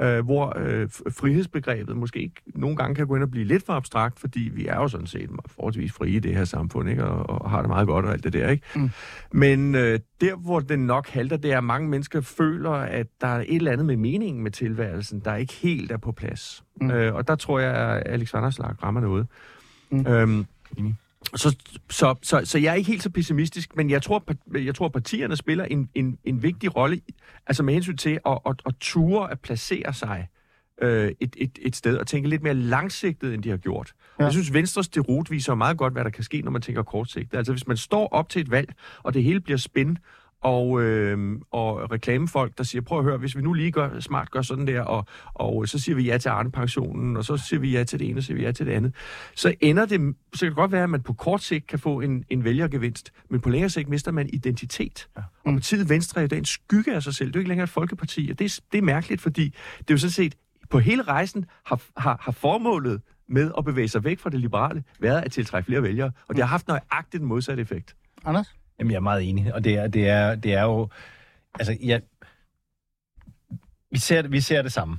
øh, hvor øh, frihedsbegrebet måske ikke nogle gange kan gå ind og blive lidt for abstrakt, fordi vi er jo sådan set forholdsvis frie i det her samfund, ikke? Og, og har det meget godt og alt det der. Ikke? Mm. Men øh, der, hvor den nok halter, det er, at mange mennesker føler, at der er et eller andet med meningen med tilværelsen, der ikke helt er på plads. Mm. Øh, og der tror jeg, at Alex Vanderslag rammer noget. Mm. Øhm, så, så, så, så jeg er ikke helt så pessimistisk, men jeg tror, jeg tror partierne spiller en, en, en vigtig rolle, altså med hensyn til at, at, at ture at placere sig øh, et, et, et sted og tænke lidt mere langsigtet, end de har gjort. Ja. Jeg synes, Venstres derut viser meget godt, hvad der kan ske, når man tænker kortsigtet. Altså hvis man står op til et valg, og det hele bliver spænd, og, øh, og reklamefolk, der siger, prøv at høre, hvis vi nu lige gør, smart gør sådan der, og, og så siger vi ja til Arne-pensionen, og så siger vi ja til det ene, og så siger vi ja til det andet, så ender det, så kan det godt være, at man på kort sigt kan få en, en vælgergevinst, men på længere sigt mister man identitet. Ja. Og partiet Venstre er jo en skygge af sig selv. Det er jo ikke længere et folkeparti, og det er, det er mærkeligt, fordi det er jo sådan set, på hele rejsen har, har, har formålet med at bevæge sig væk fra det liberale været at tiltrække flere vælgere, og det har haft nøjagtigt den modsatte effekt. Anders? Jamen, jeg er meget enig, og det er, det er, det er jo... Altså, jeg, vi, ser, vi ser det samme.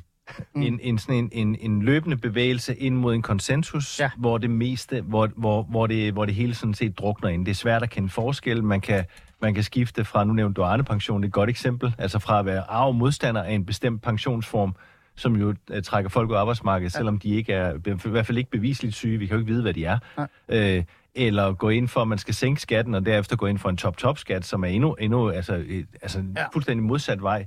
Mm. En, en, sådan en, en, en løbende bevægelse ind mod en konsensus, Ja. ja. hvor det meste, hvor, hvor, hvor, det, hvor det hele sådan set drukner ind. Det er svært at kende forskel. Man kan, man kan skifte fra, nu nævnte du Arne-pension, det er et godt eksempel, altså fra at være arv modstander af en bestemt pensionsform, som jo uh, trækker folk ud af arbejdsmarkedet, ja. selvom de ikke er, i hvert fald ikke bevisligt syge, vi kan jo ikke vide, hvad de er. Nej. Øh, eller gå ind for, at man skal sænke skatten, og derefter gå ind for en top-top-skat, som er endnu, endnu altså, et, altså Ja. fuldstændig modsat vej.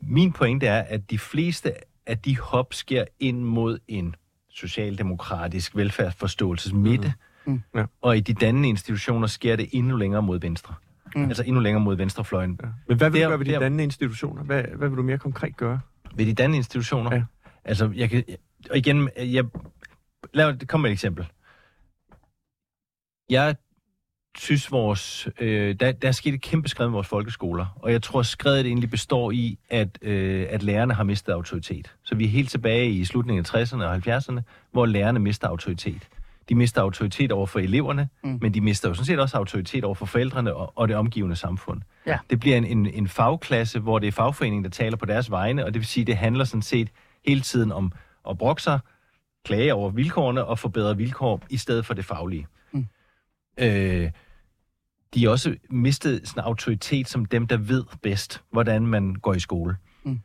Min pointe er, at de fleste af de hop sker ind mod en socialdemokratisk velfærdsforståelses midte, Mm. Ja. Og i de dannende institutioner sker det endnu længere mod venstre. Mm. Mm. Altså endnu længere mod venstrefløjen. Ja. Men hvad vil Der- du gøre ved de der- dannende institutioner? Hvad, hvad vil du mere konkret gøre? Ved de dannende institutioner? Ja. Altså, jeg kan... Og igen, jeg... Lad kom med et eksempel. Jeg synes, vores, øh, der, der er sket et kæmpe skridt med vores folkeskoler, og jeg tror, skredet egentlig består i, at, øh, at lærerne har mistet autoritet. Så vi er helt tilbage i slutningen af 60'erne og 70'erne, hvor lærerne mister autoritet. De mister autoritet over for eleverne, mm. men de mister jo sådan set også autoritet over for forældrene og, og det omgivende samfund. Ja. Det bliver en, en, en fagklasse, hvor det er fagforeningen, der taler på deres vegne, og det vil sige, det handler sådan set hele tiden om at brokke sig, klage over vilkårene og forbedre vilkår i stedet for det faglige. Øh, de også mistet sådan autoritet som dem, der ved bedst, hvordan man går i skole. Mm.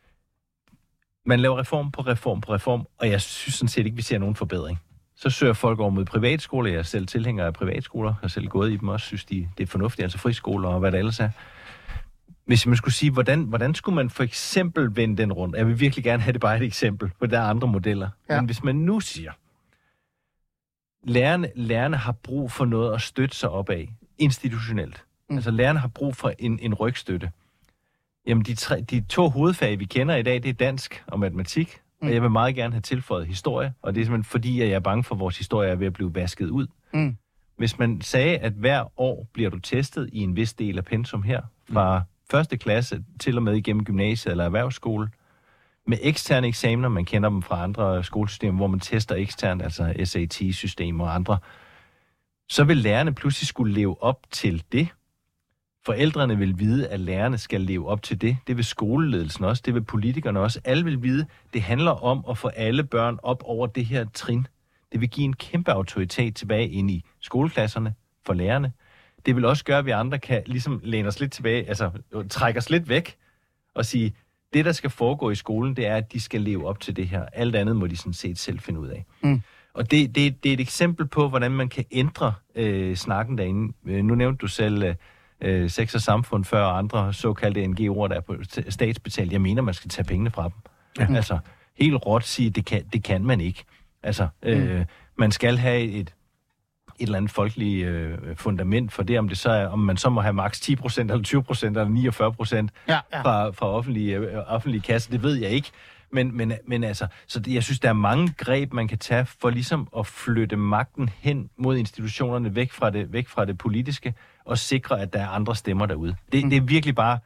Man laver reform på reform på reform, og jeg synes sådan set ikke, vi ser nogen forbedring. Så søger folk over mod privatskoler. Jeg er selv tilhænger af privatskoler. Jeg har selv gået i dem også, synes de, det er fornuftigt, altså friskoler og hvad det ellers er. Hvis man skulle sige, hvordan, hvordan skulle man for eksempel vende den rundt? Jeg vil virkelig gerne have det bare et eksempel, for der er andre modeller. Ja. Men hvis man nu siger, lærerne, lærerne har brug for noget at støtte sig op af, institutionelt. Mm. Mm. Altså lærerne har brug for en, en rygstøtte. Jamen de, tre, de to hovedfag, vi kender i dag, det er dansk og matematik. Mm. Mm. Og jeg vil meget gerne have tilføjet historie, og det er simpelthen fordi, at jeg er bange for, at vores historie er ved at blive vasket ud. Mm. Hvis man sagde, at hver år bliver du testet i en vis del af pensum her, fra mm. første klasse til og med igennem gymnasiet eller erhvervsskole, med eksterne eksamener, man kender dem fra andre skolesystemer, hvor man tester eksternt, altså SAT-systemer og andre, så vil lærerne pludselig skulle leve op til det. Forældrene vil vide, at lærerne skal leve op til det. Det vil skoleledelsen også, det vil politikerne også. Alle vil vide, det handler om at få alle børn op over det her trin. Det vil give en kæmpe autoritet tilbage ind i skoleklasserne for lærerne. Det vil også gøre, at vi andre kan ligesom læne os lidt tilbage, altså trække os lidt væk og sige, det der skal foregå i skolen, det er, at de skal leve op til det her. Alt andet må de sådan set selv finde ud af. Mm. Og det, det, det er et eksempel på, hvordan man kan ændre øh, snakken derinde. Øh, nu nævnte du selv øh, øh, sex og samfund før, og andre såkaldte NGO'er, der er på st- statsbetalt. Jeg mener, man skal tage pengene fra dem. Ja. Altså, helt råt sige, det kan, det kan man ikke. Altså, øh, mm. man skal have et, et eller andet folkeligt øh, fundament for det, om det så er, om man så må have maks 10% eller 20% eller 49 Ja, ja. fra, fra offentlige, øh, offentlige kasser, det ved jeg ikke. Men, men, men altså, så det, jeg synes, der er mange greb, man kan tage for ligesom at flytte magten hen mod institutionerne, væk fra det, væk fra det politiske, og sikre, at der er andre stemmer derude. Det, mm. det er virkelig bare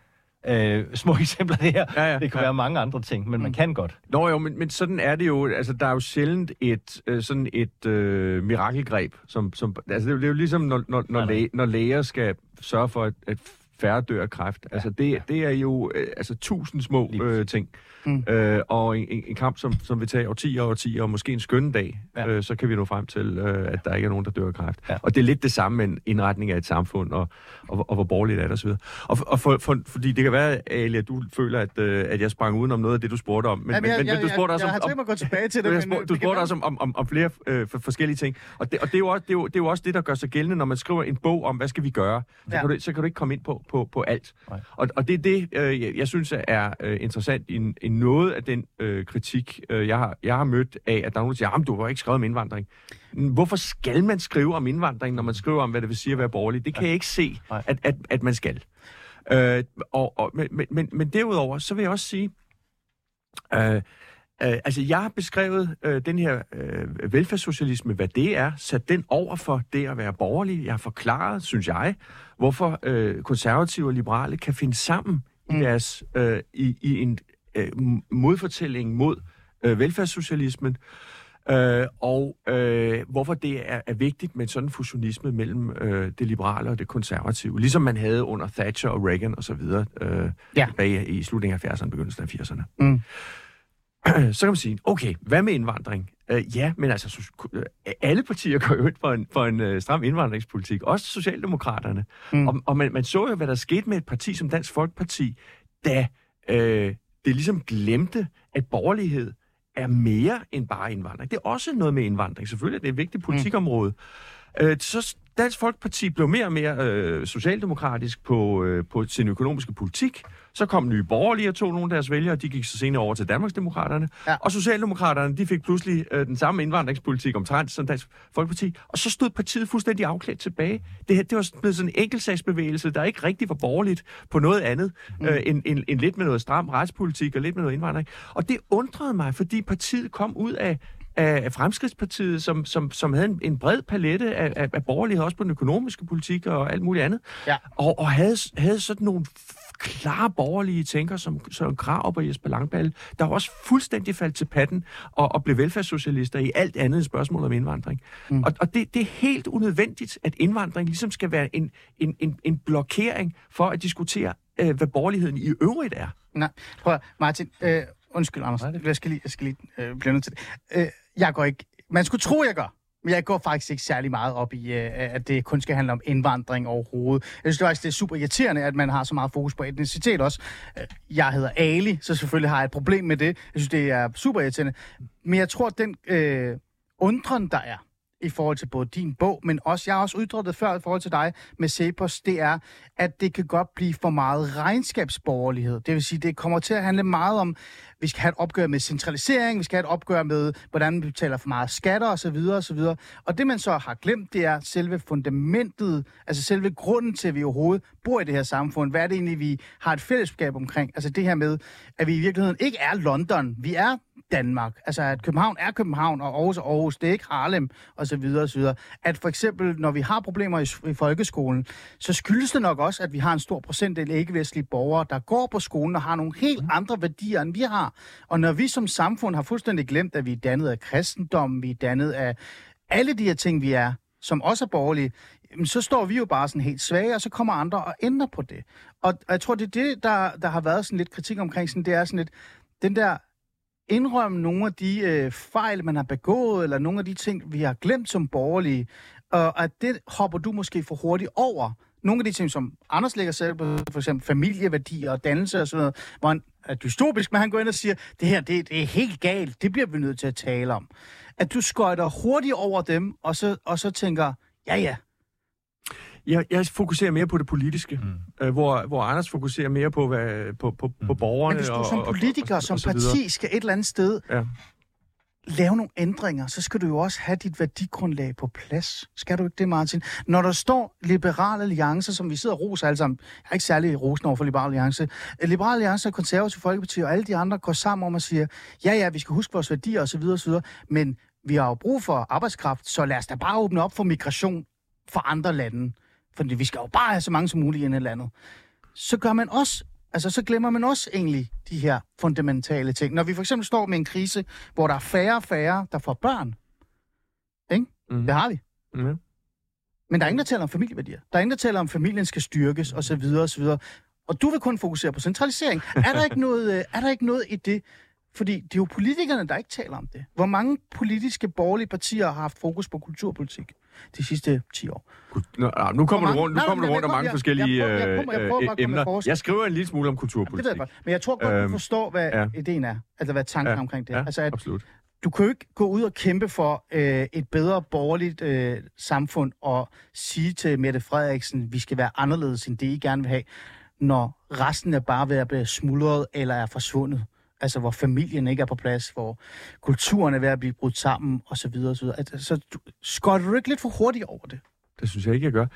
øh, små eksempler det her. Ja, ja, det kan ja. være mange andre ting, men mm. man kan godt. Nå jo, men, men sådan er det jo. Altså, der er jo sjældent et, øh, sådan et øh, mirakelgreb. Som, som, altså, det, er jo, det er jo ligesom, når, når, når, læge, når læger skal sørge for, at, at færre dør af kræft. Altså, det, det er jo øh, altså, tusind små øh, ting. Mm. Øh, og en, en, kamp, som, som vil tage årtier og årtier, og måske en skønne dag, Ja. øh, så kan vi nå frem til, øh, at der ikke er nogen, der dør af kræft. Ja. Og det er lidt det samme med en indretning af et samfund, og, og, og hvor borgerligt er det osv. Og, og for, for, fordi det kan være, Ali, at du føler, at, øh, at jeg sprang udenom noget af det, du spurgte om. Men, Jamen, jeg, men, men, jeg, du spurgte jeg, også jeg om, har om, tænkt mig at gå tilbage til det, du, men... jeg spurgte, øh, du spurgte også om, om, om, om flere øh, for, forskellige ting. Og, det, og det, er jo også, det, er jo, det er jo også det, der gør sig gældende, når man skriver en bog om, hvad skal vi gøre. Så, Ja. kan, du, så kan du ikke komme ind på, på, på alt. Nej. Og, og det er det, øh, jeg, jeg synes er øh, interessant i, i noget af den øh, kritik, øh, jeg, har, jeg har mødt af, at der er nogen, der siger, du har ikke skrevet om indvandring. Hvorfor skal man skrive om indvandring, når man skriver om, hvad det vil sige at være borgerlig? Det kan jeg ikke se, Nej. at, at, at man skal. Øh, og, og, men, men, men, derudover, så vil jeg også sige, øh, Øh, altså, jeg har beskrevet øh, den her øh, velfærdssocialisme, hvad det er, sat den over for det at være borgerlig. Jeg har forklaret, synes jeg, hvorfor øh, konservative og liberale kan finde sammen mm. i, deres, øh, i, i en øh, modfortælling mod øh, velfærdssocialismen, øh, og øh, hvorfor det er, er vigtigt med sådan en fusionisme mellem øh, det liberale og det konservative, ligesom man havde under Thatcher og Reagan osv. Øh, Ja. tilbage i slutningen af 70'erne, begyndelsen af 80'erne Mm. så kan man sige, okay, hvad med indvandring? Uh, ja, men altså, så, uh, alle partier går jo ind for en, for en uh, stram indvandringspolitik, også Socialdemokraterne. Mm. Mm. Og, og man, man så jo, hvad der skete med et parti som Dansk Folkeparti, da uh, det ligesom glemte, at borgerlighed er mere end bare indvandring. Det er også noget med indvandring. Selvfølgelig er det et vigtigt politikområde. Mm. Uh, så Dansk Folkeparti blev mere og mere uh, socialdemokratisk på, uh, på sin økonomiske politik, Så kom Nye Borgerlige og tog nogle af deres vælgere, de gik så senere over til Danmarksdemokraterne. Ja. Og Socialdemokraterne, de fik pludselig øh, den samme indvandringspolitik omtrent som Dansk Folkeparti. Og så stod partiet fuldstændig afklædt tilbage. Det, her, det var blevet sådan en enkeltsagsbevægelse, der ikke rigtig var borgerligt på noget andet, mm. øh, end, end, end lidt med noget stram retspolitik og lidt med noget indvandring. Og det undrede mig, fordi partiet kom ud af af Fremskridspartiet, som, som, som havde en, en bred palette af, af, af borgerlighed, også på den økonomiske politik og alt muligt andet. Ja. Og, og havde, havde sådan nogle klare borgerlige tænker, som Søren Krav og Jesper Langballe, der også fuldstændig faldt til patten og, og blev velfærdssocialister i alt andet end spørgsmål om indvandring. Mm. Og, og det, det er helt unødvendigt, at indvandring ligesom skal være en, en, en, en blokering for at diskutere, øh, hvad borgerligheden i øvrigt er. Nej, prøv at, Martin, øh, undskyld, Anders. Jeg skal lige, jeg skal lige øh, blive nødt til det. Øh, jeg går ikke... Man skulle tro, jeg gør. Men jeg går faktisk ikke særlig meget op i, øh, at det kun skal handle om indvandring overhovedet. Jeg synes det faktisk, det er super irriterende, at man har så meget fokus på etnicitet også. Øh, jeg hedder Ali, så selvfølgelig har jeg et problem med det. Jeg synes, det er super irriterende. Men jeg tror, at den øh, undren, der er i forhold til både din bog, men også, jeg har også ytret det før i forhold til dig med Cepos, det er, at det kan godt blive for meget regnskabsborgerlighed. Det vil sige, det kommer til at handle meget om, vi skal have et opgør med centralisering, vi skal have et opgør med, hvordan vi betaler for meget skatter osv. osv. Og det, man så har glemt, det er selve fundamentet, altså selve grunden til, at vi overhovedet bor i det her samfund. Hvad er det egentlig, vi har et fællesskab omkring? Altså det her med, at vi i virkeligheden ikke er London, vi er Danmark. Altså, at København er København, og Aarhus er Aarhus. Det er ikke Harlem, og så videre, og så videre. At for eksempel, når vi har problemer i, i folkeskolen, så skyldes det nok også, at vi har en stor procentdel ikke-vestlige borgere, der går på skolen og har nogle helt andre værdier, end vi har. Og når vi som samfund har fuldstændig glemt, at vi er dannet af kristendom, vi er dannet af alle de her ting, vi er, som også er borgerlige, så står vi jo bare sådan helt svage, og så kommer andre og ændrer på det. Og og jeg tror, det er det, der, der har været sådan lidt kritik omkring, sådan, det er sådan lidt, den der indrømme nogle af de øh, fejl, man har begået, eller nogle af de ting, vi har glemt som borgerlige, og at det hopper du måske for hurtigt over. Nogle af de ting, som Anders lægger selv på, for eksempel familieværdier og dannelse og sådan noget, hvor han er dystopisk, men han går ind og siger, det her, det, det er helt galt, det bliver vi nødt til at tale om. At du skøjter hurtigt over dem, og så, og så tænker, ja ja, jeg, jeg fokuserer mere på det politiske, mm. øh, hvor, hvor Anders fokuserer mere på, hvad, på, på, på borgerne. men hvis du og, som og- og- politiker, og- som og så videre. parti skal et eller andet sted Ja. lave nogle ændringer, så skal du jo også have dit værdigrundlag på plads. Skal du ikke det, Martin? Når der står Liberal Alliance, som vi sidder og roser alle sammen, jeg er ikke særlig rosen over for Liberal Alliance, Øh, Liberal Alliance og Konservative Folkeparti og alle de andre går sammen om at sige, ja, ja, vi skal huske vores værdier osv., osv., men vi har jo brug for arbejdskraft, så lad os da bare åbne op for migration fra andre lande. For vi skal jo bare have så mange som muligt i landet. Så gør man også Altså, så glemmer man også egentlig de her fundamentale ting. Når vi for eksempel står med en krise, hvor der er færre og færre, der får børn. Ikke? Mhm. Det har vi. Ja. Men der er ingen, der taler om familieværdier. Der er ingen, der taler om, at familien skal styrkes, og så videre, og så videre. Og du vil kun fokusere på centralisering. Er der ikke noget, øh, er der ikke noget i det? Fordi det er jo politikerne, der ikke taler om det. Hvor mange politiske borgerlige partier har haft fokus på kulturpolitik de sidste 10 år? Nå, nå, nu kommer Hvor du rundt, nu mange- kommer Nej, du rundt om jeg- mange jeg- forskellige jeg prøver- jeg prøver- jeg prøver øh, med emner. Jeg skriver en lille smule om Det kulturpolitik. ved jeg godt. Men jeg tror godt, du Øhm, forstår, hvad ja. ideen er. Altså, hvad tanken er Ja, omkring det. Ja, altså, at absolut. du kan jo ikke gå ud og kæmpe for øh, et bedre borgerligt øh, samfund og sige til Mette Frederiksen, vi skal være anderledes end det, I gerne vil have, når resten er bare ved at blive smuldret eller er forsvundet. Altså, hvor familien ikke er på plads, hvor kulturen er ved at blive brudt sammen, osv. osv. Altså, så du, skøjter du ikke lidt for hurtigt over det? Det synes jeg ikke, jeg gør.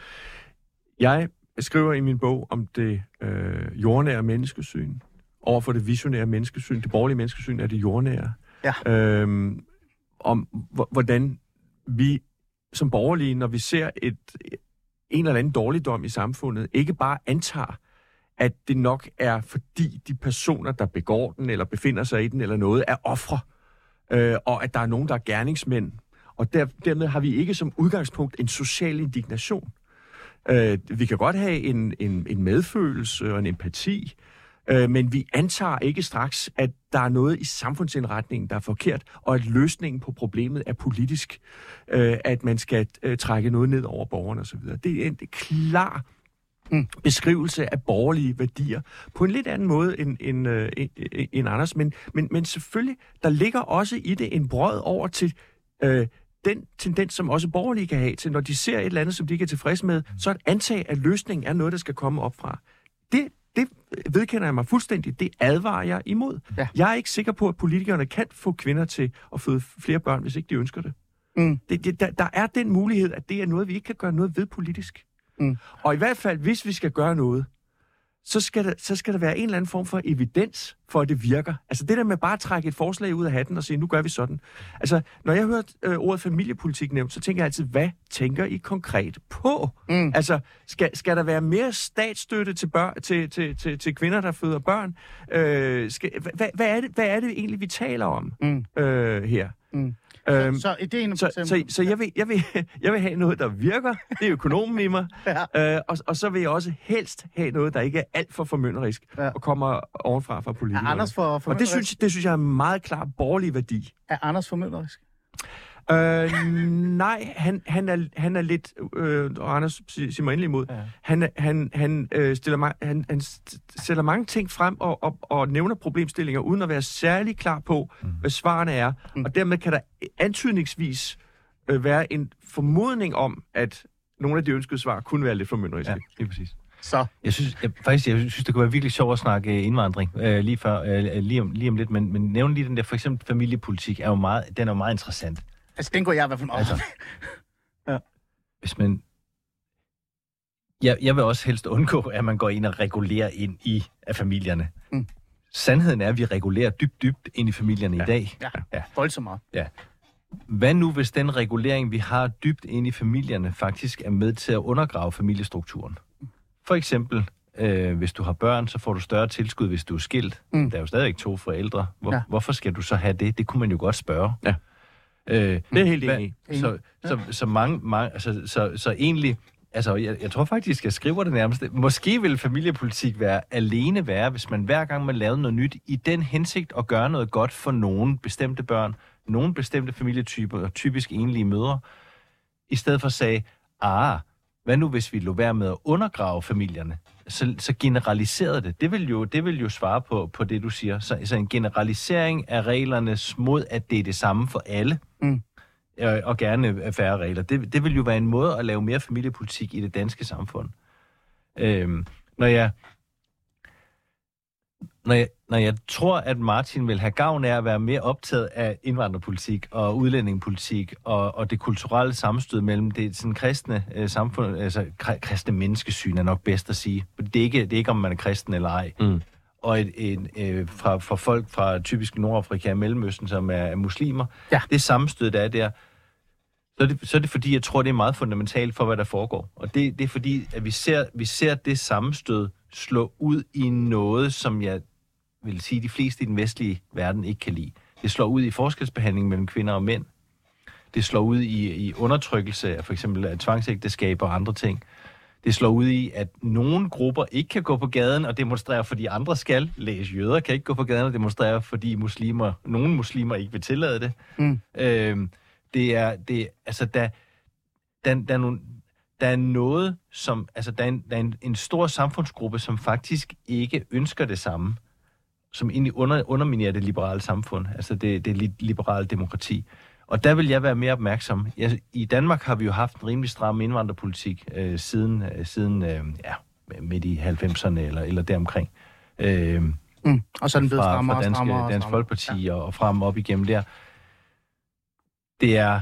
Jeg skriver i min bog om det øh, jordnære menneskesyn. Overfor det visionære menneskesyn. Det borgerlige menneskesyn er det jordnære. Ja. Øhm, om hvordan vi som borgerlige, når vi ser et, en eller anden dårligdom i samfundet, ikke bare antager, at det nok er fordi de personer, der begår den, eller befinder sig i den, eller noget, er ofre, øh, og at der er nogen, der er gerningsmænd. Og der, dermed har vi ikke som udgangspunkt en social indignation. Øh, vi kan godt have en, en, en medfølelse og en empati, øh, men vi antager ikke straks, at der er noget i samfundsindretningen, der er forkert, og at løsningen på problemet er politisk. Øh, at man skal øh, trække noget ned over borgerne osv. Det er en klar Mm. beskrivelse af borgerlige værdier på en lidt anden måde end, end, øh, end, end Anders. Men, men, men selvfølgelig, der ligger også i det en brød over til øh, den tendens, som også borgerlige kan have til, når de ser et eller andet, som de ikke er tilfredse med, så at antage, at løsningen er noget, der skal komme op fra. Det det vedkender jeg mig fuldstændig. Det advarer jeg imod. Ja. Jeg er ikke sikker på, at politikerne kan få kvinder til at føde flere børn, hvis ikke de ønsker det. Mm. det, det der, der er den mulighed, at det er noget, vi ikke kan gøre noget ved politisk. Mm. Og i hvert fald, hvis vi skal gøre noget, så skal, der, så skal der være en eller anden form for evidens for, at det virker. Altså det der med bare at trække et forslag ud af hatten og sige, nu gør vi sådan. Altså, når jeg hører øh, ordet familiepolitik nævnt, så tænker jeg altid, hvad tænker I konkret på? Mm. Altså, skal, skal der være mere statsstøtte til, børn, til, til, til, til kvinder, der føder børn? Øh, skal, hvad, hvad, er det, hvad er det egentlig, vi taler om Mm. øh, her? Mm. Øhm, Så ideen så, så, så jeg, vil, jeg, vil, jeg vil have noget, der virker. Det er økonomen i mig. Ja. øh, og, og så vil jeg også helst have noget, der ikke er alt for formynderisk Ja. og kommer ovenfra fra er. Anders for, for og det synes, det synes jeg er en meget klar borgerlig værdi. er Anders formynderisk? Øh, nej, han, han, er, han er lidt, øh, og Anders sig- siger mig endelig imod, Ja. han, han, han, øh, stiller ma- han, han st- stiller mange ting frem og, og, og nævner problemstillinger, uden at være særlig klar på, mm. hvad svarene er. Mm. Og dermed kan der antydningsvis øh, være en formodning om, at nogle af de ønskede svar kunne være lidt formynderiske. Ja, lige præcis. Så. Jeg synes, jeg, faktisk, jeg synes, det kunne være virkelig sjovt at snakke øh, indvandring øh, lige, før, øh, lige, om, lige om lidt, men, men nævne lige den der, for eksempel familiepolitik, er jo meget, den er jo meget interessant. Altså, den går jeg i hvert fald op. Altså. Hvis man... Jeg, jeg vil også helst undgå, at man går ind og regulerer ind i af familierne. Mm. Sandheden er, at vi regulerer dybt, dybt ind i familierne ja. i dag. Ja, Ja. voldsomt meget. Hvad nu, hvis den regulering, vi har dybt ind i familierne, faktisk er med til at undergrave familiestrukturen? For eksempel, øh, hvis du har børn, så får du større tilskud, hvis du er skilt. Mm. Der er jo stadigvæk to forældre. Hvor, Ja. Hvorfor skal du så have det? Det kunne man jo godt spørge. Ja. Øh, Det er helt enig. Så, så, så, mange, mange, altså, så, så egentlig, altså jeg, jeg tror faktisk, jeg skriver det nærmest. Måske ville familiepolitik være alene være, hvis man hver gang man lavede noget nyt, i den hensigt at gøre noget godt for nogle bestemte børn, nogle bestemte familietyper, typisk enlige mødre, i stedet for sagde, ah, hvad nu hvis vi lå være med at undergrave familierne? Så, så generaliserede det. Det vil, jo, det vil jo svare på, på det, du siger. Så, så en generalisering af reglerne mod, at det er det samme for alle, Mm. øh, og gerne færre regler. Det, det vil jo være en måde at lave mere familiepolitik i det danske samfund. Øhm, når jeg når jeg, når jeg tror, at Martin vil have gavn af at være mere optaget af indvandrerpolitik og udlændingepolitik og, og det kulturelle sammenstød mellem det sådan kristne øh, samfund, altså kri- kristne menneskesyn er nok bedst at sige. Det er ikke, det er ikke om man er kristen eller ej. Mm. Og et, et, øh, fra, fra folk fra typisk Nordafrika og Mellemøsten, som er, er muslimer, Ja. det sammenstød, der er der, så er, det, så er det fordi, jeg tror, det er meget fundamentalt for, hvad der foregår. Og det, det er fordi, at vi ser, vi ser det sammenstød slå ud i noget, som jeg vil sige, de fleste i den vestlige verden ikke kan lide. Det slår ud i forskelsbehandling mellem kvinder og mænd. Det slår ud i, i undertrykkelse af for eksempel af tvangsægteskaber og andre ting. Det slår ud i, at nogle grupper ikke kan gå på gaden og demonstrere, fordi andre skal. Læs jøder kan ikke gå på gaden og demonstrere, fordi muslimer, nogle muslimer ikke vil tillade det. Mm. Øhm, det er, det, altså, der, der, der, er nogle, der er noget, som, altså, der er, en, der er en, en stor samfundsgruppe, som faktisk ikke ønsker det samme, som egentlig under, underminerer det liberale samfund, altså det, det li- liberale demokrati. Og der vil jeg være mere opmærksom. Jeg, I Danmark har vi jo haft en rimelig stram indvandrerpolitik øh, siden, øh, siden øh, ja, midt i 90'erne eller, eller deromkring. Øh, Mm. Og så den blevet fra, strammere fra og Dansk, strammere. Dansk. Folkeparti ja. og, og frem op igennem der. Det er,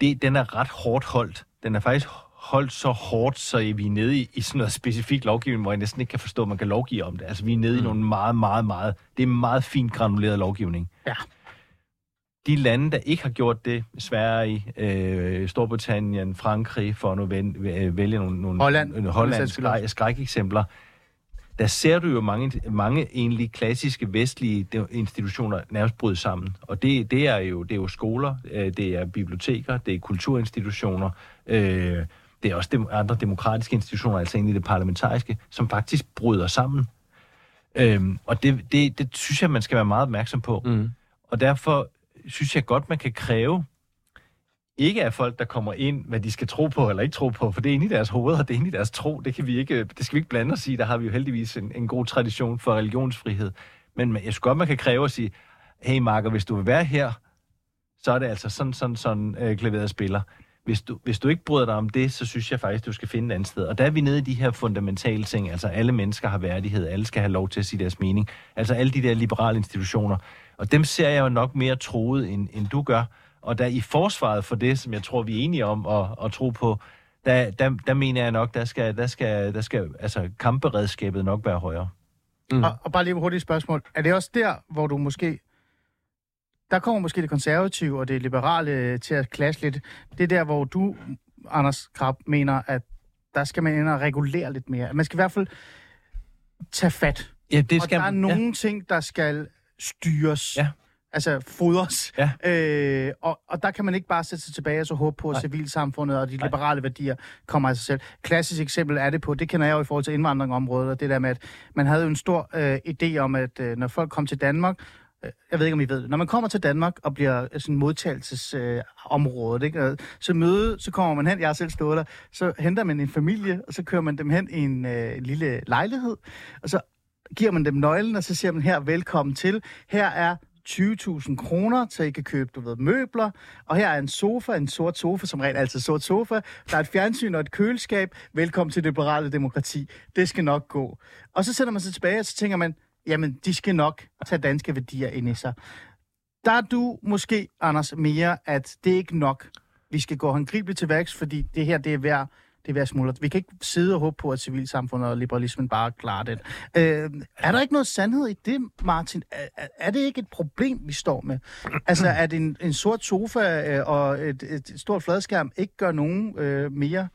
det, den er ret hårdt holdt. Den er faktisk holdt så hårdt, så vi er nede i, i sådan noget specifik lovgivning, hvor jeg næsten ikke kan forstå, at man kan lovgive om det. Altså, vi er nede mm. i nogle meget, meget, meget... Det er meget fint granuleret lovgivning. Ja. De lande, der ikke har gjort det, Sverige, øh, Storbritannien, Frankrig, for at nu vælge, vælge nogle, nogle Holland, øh, for Holland skræk, skrækeksempler, der ser du jo mange, mange egentlig klassiske vestlige institutioner nærmest bryde sammen. Og det, det, er, jo, det er jo skoler, øh, det er biblioteker, det er kulturinstitutioner, øh, det er også dem, andre demokratiske institutioner, altså egentlig det parlamentariske, som faktisk bryder sammen. Øhm, og det, det, det synes jeg, man skal være meget opmærksom på. Mm. Og derfor synes jeg godt, man kan kræve, ikke af folk, der kommer ind, hvad de skal tro på eller ikke tro på, for det er inde i deres hoveder, det er inde i deres tro, det, kan vi ikke, det skal vi ikke blande os i, der har vi jo heldigvis en, en god tradition for religionsfrihed. Men jeg synes godt, man kan kræve at sige, hey Marker, hvis du vil være her, så er det altså sådan, sådan, sådan øh, klaveret spiller. Hvis du, hvis du ikke bryder dig om det, så synes jeg faktisk, du skal finde et andet sted. Og der er vi nede i de her fundamentale ting. Altså, alle mennesker har værdighed. Alle skal have lov til at sige deres mening. Altså, alle de der liberale institutioner. Og dem ser jeg jo nok mere troet, end, end du gør. Og der i forsvaret for det, som jeg tror, vi er enige om at, at tro på, der, der, der mener jeg nok, der skal, der skal, der skal altså, kampberedskabet nok være højere. Mm. Og, og bare lige et hurtigt spørgsmål. Er det også der, hvor du måske... Der kommer måske det konservative og det liberale til at klasse lidt. Det er der, hvor du, Anders Krab, mener, at der skal man ind og regulere lidt mere. Man skal i hvert fald tage fat. Ja, det skal og der er nogle ja. ting, der skal styres. Ja. Altså fodres. Ja. Øh, og, og der kan man ikke bare sætte sig tilbage og så håbe på, at Nej. civilsamfundet og de Nej. liberale værdier kommer af sig selv. Klassisk eksempel er det på, det kender jeg jo i forhold til indvandringområdet, og det der med, at man havde jo en stor øh, idé om, at øh, når folk kom til Danmark, øh, Øh, jeg ved ikke, om I ved det, når man kommer til Danmark og bliver øh, sådan modtagelsesområdet, øh, ikke? Så møde, så kommer man hen, jeg har selv stået der, så henter man en familie, og så kører man dem hen i en, øh, en lille lejlighed, og så giver man dem nøglen, og så siger man her, velkommen til. Her er 20.000 kroner, så I kan købe, du ved, møbler. Og her er en sofa, en sort sofa, som rent altid sort sofa. Der er et fjernsyn og et køleskab. Velkommen til det liberale demokrati. Det skal nok gå. Og så sender man sig tilbage, og så tænker man, jamen, de skal nok tage danske værdier ind i sig. Der er du måske, Anders, mere, at det er ikke nok. Vi skal gå håndgribeligt til værks, fordi det her, det er værd det er værd smuldret. Vi kan ikke sidde og håbe på, at civilsamfundet og liberalismen bare klarer det. Øh, er der ikke noget sandhed i det, Martin? Er, er- det ikke et problem, vi står med? Altså, at en, en sort sofa øh, og et, et stort fladskærm ikke gør nogen øh, mere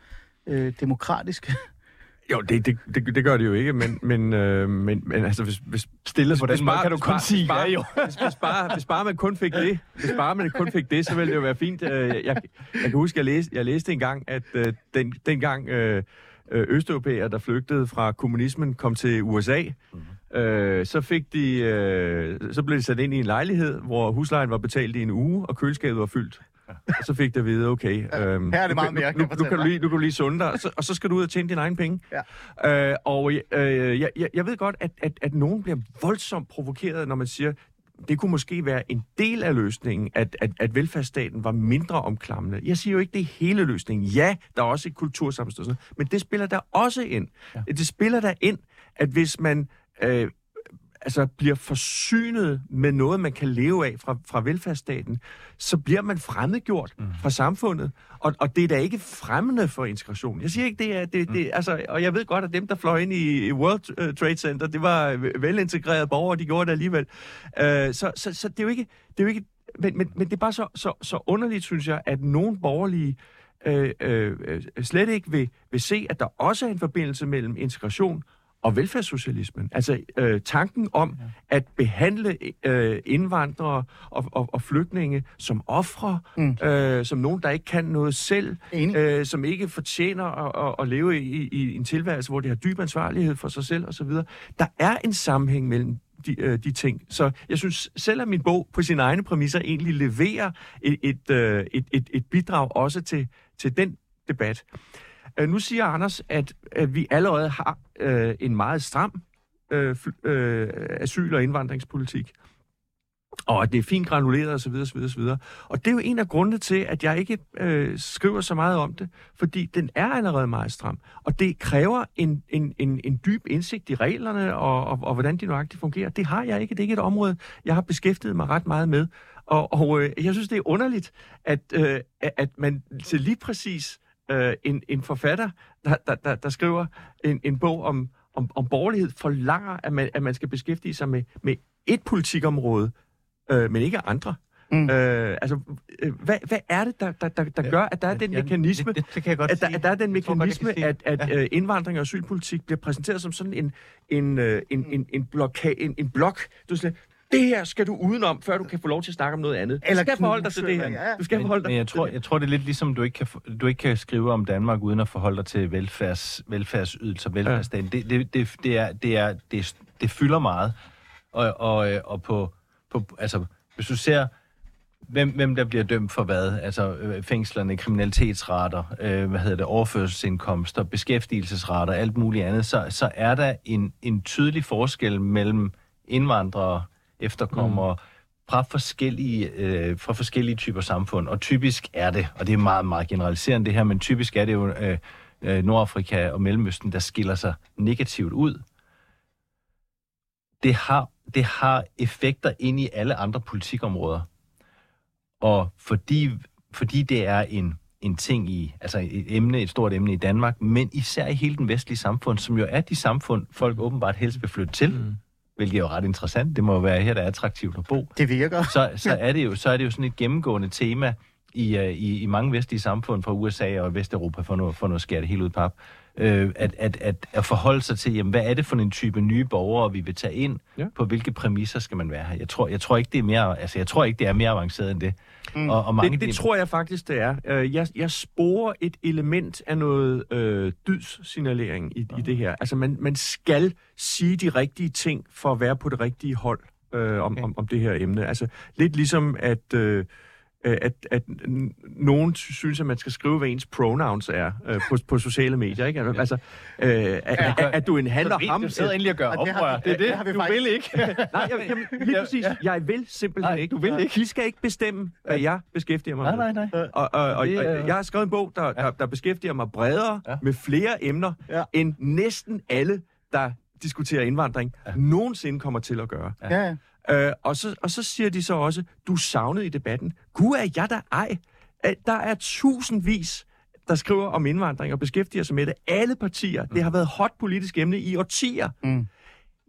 øh, demokratiske? Jo, det, det, det, det gør det jo ikke, men, men, øh, men, men altså, hvis, hvis, Stillet på den måde kan du kun sige hvis bare, ja, jo. Hvis, hvis, bare, hvis bare man kun fik det, hvis bare man kun fik det, så ville det jo være fint. Øh, Jeg, jeg, kan huske, jeg læste, jeg læste engang, at øh, den, dengang øh, øh, østeuropæere, der flygtede fra kommunismen, kom til USA, Mhm. øh, så fik de, øh, så blev de sat ind i en lejlighed, hvor huslejen var betalt i en uge, og køleskabet var fyldt. Og så fik de at vide, okay, øhm, her er det meget nu, mere, kan nu, nu, fortælle kan du lige, nu kan du lige sunde dig, og så, og så skal du ud og tjene dine egne penge. Ja. Øh, og øh, jeg, jeg, jeg ved godt, at, at, at nogen bliver voldsomt provokeret, når man siger, det kunne måske være en del af løsningen, at, at, at velfærdsstaten var mindre omklamrende. Jeg siger jo ikke, det er hele løsningen. Ja, der er også et kultursammenstød, men det spiller der også ind. Ja. Det spiller der ind, at hvis man øh, altså bliver forsynet med noget, man kan leve af fra, fra velfærdsstaten, så bliver man fremmedgjort mm. fra samfundet. Og, og det er da ikke fremmende for integration. Jeg siger ikke, det er... Det, det, altså, og jeg ved godt, at dem, der fløj ind i, i World øh, Trade Center, det var velintegrerede borgere, de gjorde det alligevel. Øh, så, så, så det er jo ikke... Det er jo ikke men, men, men det er bare så, så, så underligt, synes jeg, at nogle borgerlige øh, øh, øh, slet ikke vil, vil se, at der også er en forbindelse mellem integration og velfærdssocialismen. Altså øh, tanken om at behandle øh, indvandrere og, og, og flygtninge som ofre, mm. øh, som nogen, der ikke kan noget selv, Enig. øh, som ikke fortjener at, at, at leve i, i en tilværelse, hvor de har dyb ansvarlighed for sig selv osv. Der er en sammenhæng mellem de, øh, de ting. Så jeg synes, selvom min bog på sine egne præmisser egentlig leverer et, et, øh, et, et, et bidrag også til, til den debat. Øh, Øh, nu siger Anders, at, at vi allerede har øh, en meget stram øh, øh, asyl- og indvandringspolitik. Og at det er fint granuleret osv. osv., osv. Og det er jo en af grundene til, at jeg ikke øh, skriver så meget om det, fordi den er allerede meget stram. Og det kræver en, en, en, en dyb indsigt i reglerne og, og, og hvordan de nøjagtigt fungerer. Det har jeg ikke. Det er ikke et område, jeg har beskæftiget mig ret meget med. Og, og øh, jeg synes, det er underligt, at, øh, at man til lige præcis øh, en, en forfatter, der, der, der, der skriver en, en bog om, om, om borgerlighed, forlanger, at man, at man skal beskæftige sig med, med et politikområde, øh, men ikke andre. Mm. Øh, altså, øh, hvad, hvad er det, der, der, der, der gør, at der er den Ja, mekanisme, det, det, det kan jeg godt at der, sige. at der er den tror godt, mekanisme, sige. at, at Ja. ja. indvandring og asylpolitik bliver præsenteret som sådan en, en, øh, en, en, en, bloka, en, en blok. Du siger, det her skal du udenom, før du kan få lov til at snakke om noget andet. Du Eller skal forholde dig til det her. ja. Du skal men, forholde dig men jeg tror, det. jeg tror, det er lidt ligesom, du ikke kan, du ikke kan skrive om Danmark uden at forholde dig til velfærds, velfærdsydelser, velfærdsstaten. Det, det, det, det, er, det, er, det, det fylder meget. Og, og, øh, og på, på, altså, hvis du ser, hvem, hvem der bliver dømt for hvad, altså øh, fængslerne, kriminalitetsrater, øh, hvad hedder det, overførselsindkomster, beskæftigelsesrater, alt muligt andet, så, så er der en, en tydelig forskel mellem indvandrere, efterkommere, mm. fra forskellige, øh, fra forskellige typer samfund. Og typisk er det, og det er meget, meget generaliserende det her, men typisk er det jo øh, øh, Nordafrika og Mellemøsten, der skiller sig negativt ud. Det har, det har effekter ind i alle andre politikområder. Og fordi, fordi det er en, en ting i, altså et emne, et stort emne i Danmark, men især i hele den vestlige samfund, som jo er de samfund, folk åbenbart helst vil flytte til, mm. Hvilket er jo ret interessant. Det må jo være her, der er attraktivt at bo. Det virker. Så, så, er, det jo, så er det jo sådan et gennemgående tema i, uh, i, i mange vestlige samfund fra USA og Vesteuropa, for nu, for nu at skære det helt ud pap, øh, at, at, at, at forholde sig til, jamen, hvad er det for en type nye borgere, vi vil tage ind? Ja. På hvilke præmisser skal man være her? Jeg tror, jeg tror ikke, det er mere, altså, jeg tror ikke, det er mere avanceret end det. Mm. Og, og mange Det, det tror jeg faktisk, det er. Øh, Jeg, jeg sporer et element af noget øh, dydssignalering i, i det her. Altså, man, man skal sige de rigtige ting for at være på det rigtige hold øh, om, om, om det her emne. Altså, lidt ligesom at... Øh, at, at n- nogen sy- synes, at man skal skrive, hvad ens pronouns er øh, på, på sociale medier. Ikke? Altså, øh, at, at, at du en han og ham... Du sidder endelig og gør det oprør. det er det, det har vi du faktisk- vil ikke. Nej, jeg, jamen, lige præcis. Jeg vil simpelthen Nej, ikke. du vil ikke. De skal ikke bestemme, hvad jeg beskæftiger mig nej, med. nej, nej. Og, og, og, Det og jeg har skrevet en bog, der, der, der beskæftiger mig bredere Ja. med flere emner, Ja. end næsten alle, der diskuterer indvandring, ja. nogensinde kommer til at gøre. Ja, ja. Øh, og, så, og så siger de så også, du savnede i debatten. Gud er jeg der ej. Der er tusindvis, der skriver om indvandring og beskæftiger sig med det. Alle partier. Det har været hot politisk emne i årtier. Mm.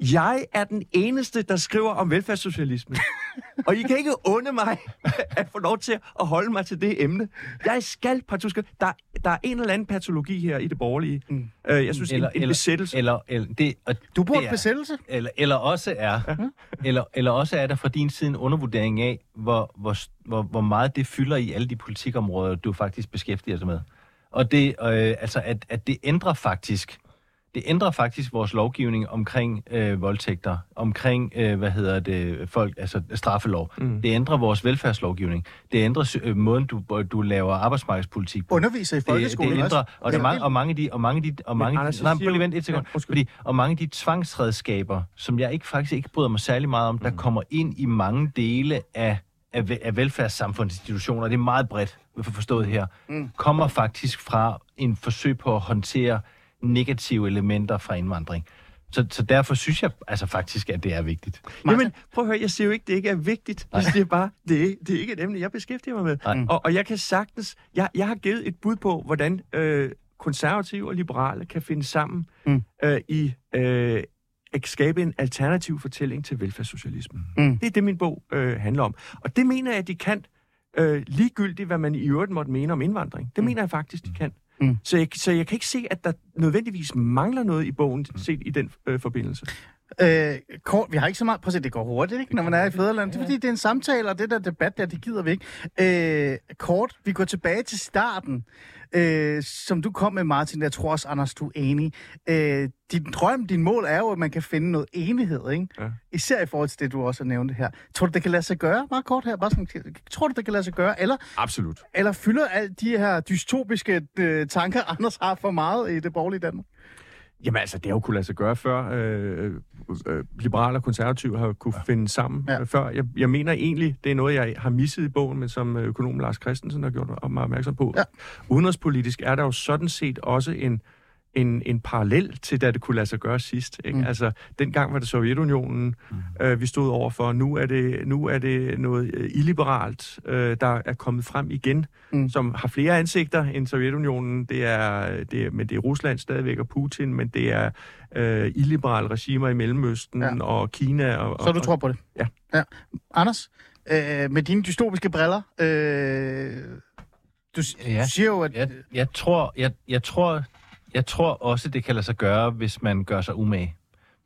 Jeg er den eneste, der skriver om velfærdssocialisme. og I kan ikke unde mig at få lov til at holde mig til det emne. Jeg skal partout skal- der, der er en eller anden patologi her i det borgerlige. Mm. Øh, jeg synes, eller, en, en besættelse. Eller, eller, det, og Du burde det er- besættelse. Eller, eller også er, eller, eller også er der fra din side en undervurdering af, hvor, hvor, hvor, hvor meget det fylder i alle de politikområder, du faktisk beskæftiger dig med. Og det, øh, altså, at, at det ændrer faktisk, det ændrer faktisk vores lovgivning omkring øh, voldtægter, omkring, øh, hvad hedder det, folk, altså straffelov. Mm. Det ændrer vores velfærdslovgivning. Det ændrer øh, måden, du, du laver arbejdsmarkedspolitik på. Underviser i Det, folkeskolen det ændrer, også. og, der er mange, og mange af de, og mange af de, og mange, Anders, jeg nej, prøv lige vent et sekund, Ja, fordi, og mange af de tvangsredskaber, som jeg ikke faktisk ikke bryder mig særlig meget om, der Mm. kommer ind i mange dele af, af, af velfærdssamfundsinstitutioner, det er meget bredt for forstået her, mm. kommer faktisk fra en forsøg på at håndtere negative elementer fra indvandring. Så, så derfor synes jeg altså faktisk, at det er vigtigt. Jamen, prøv at høre, jeg siger jo ikke, det ikke er vigtigt. Jeg siger bare, det er, det er ikke et emne, jeg beskæftiger mig med. Nej. Og, og jeg kan sagtens, jeg, jeg har givet et bud på, hvordan øh, konservative og liberale kan finde sammen Mm. øh, i øh, at skabe en alternativ fortælling til velfærdssocialismen. Mm. Det er det, min bog øh, handler om. Og det mener jeg, at de kan, øh, ligegyldigt hvad man i øvrigt måtte mene om indvandring. Det mener jeg faktisk, de kan. Mm. Så, jeg, så jeg kan ikke se, at der nødvendigvis mangler noget i bogen set i den øh, forbindelse. Øh, kort, vi har ikke så meget... Prøv at se, det går hurtigt, ikke, når man er i fædreland. Det er fordi, det er en samtale, og det der debat der, det gider vi ikke. Øh, kort, vi går tilbage til starten, øh, som du kom med, Martin. Jeg tror også, Anders, du er enig. Øh, din drøm, din mål er jo, at man kan finde noget enighed, ikke? Ja. Især i forhold til det, du også har nævnt her. Tror du, det kan lade sig gøre? Meget kort her. Bare sådan, tror du, det kan lade sig gøre? Eller, Absolut. eller fylder alle de her dystopiske øh, tanker, Anders har for meget i det borgerlige Danmark? Jamen altså, det har jo kunne lade sig gøre før. Øh, øh, liberale og konservative har kunne ja. finde sammen Ja. ja. før. Jeg, jeg mener egentlig, det er noget, jeg har misset i bogen, men som øh, økonom Lars Christensen har gjort mig opmærksom på. Ja. Udenrigspolitisk er der jo sådan set også en, en, en parallel til, da det kunne lade sig gøre sidst. Ikke? Mm. Altså, dengang var det Sovjetunionen, mm. øh, vi stod overfor. Nu er det, nu er det noget øh, illiberalt, øh, der er kommet frem igen, Mm. som har flere ansigter end Sovjetunionen. Det er, det er, men det er Rusland stadigvæk og Putin, men det er øh, illiberale regimer i Mellemøsten Ja. og Kina. Og, Så du og, tror på det? Ja. ja. Anders, øh, med dine dystopiske briller, øh, du Ja. siger jo, at... Jeg, jeg, tror, jeg, jeg, tror, jeg tror også, det kan lade sig gøre, hvis man gør sig umage.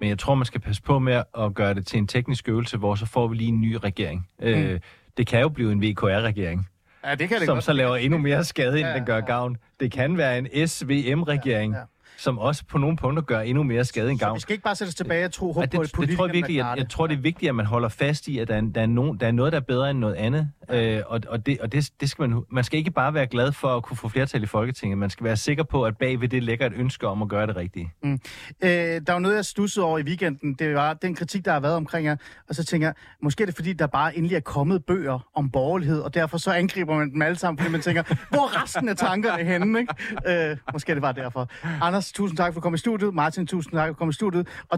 Men jeg tror, man skal passe på med at gøre det til en teknisk øvelse, hvor så får vi lige en ny regering. Mm. Øh, det kan jo blive en VKR-regering, Ja, det kan det som godt. så laver endnu mere skade, end Ja, den gør ja. gavn. Det kan være en SVM-regering, Ja, ja. Som også på nogle punkter gør endnu mere skade end Så gavn. vi skal ikke bare sætte os tilbage og tro, Ja, på, det, det tror jeg virkelig, jeg, jeg tror, det er vigtigt, at man holder fast i, at der er, der er, nogen, der er noget, der er bedre end noget andet. Øh, og og, det, og det, det skal man, man skal ikke bare være glad for at kunne få flertal i Folketinget. Man skal være sikker på, at bagved det ligger et ønske om at gøre det rigtige. Øh, der var noget, jeg stussede over i weekenden. Det var den kritik, der har været omkring jer. Og så tænker jeg, måske er det fordi, der bare endelig er kommet bøger om borgerlighed, og derfor så angriber man dem alle sammen, fordi man tænker, hvor er resten af tankerne henne? Ikke? Øh, måske er det bare derfor. Anders, tusind tak for at komme i studiet. Martin, tusind tak for at komme i studiet. Og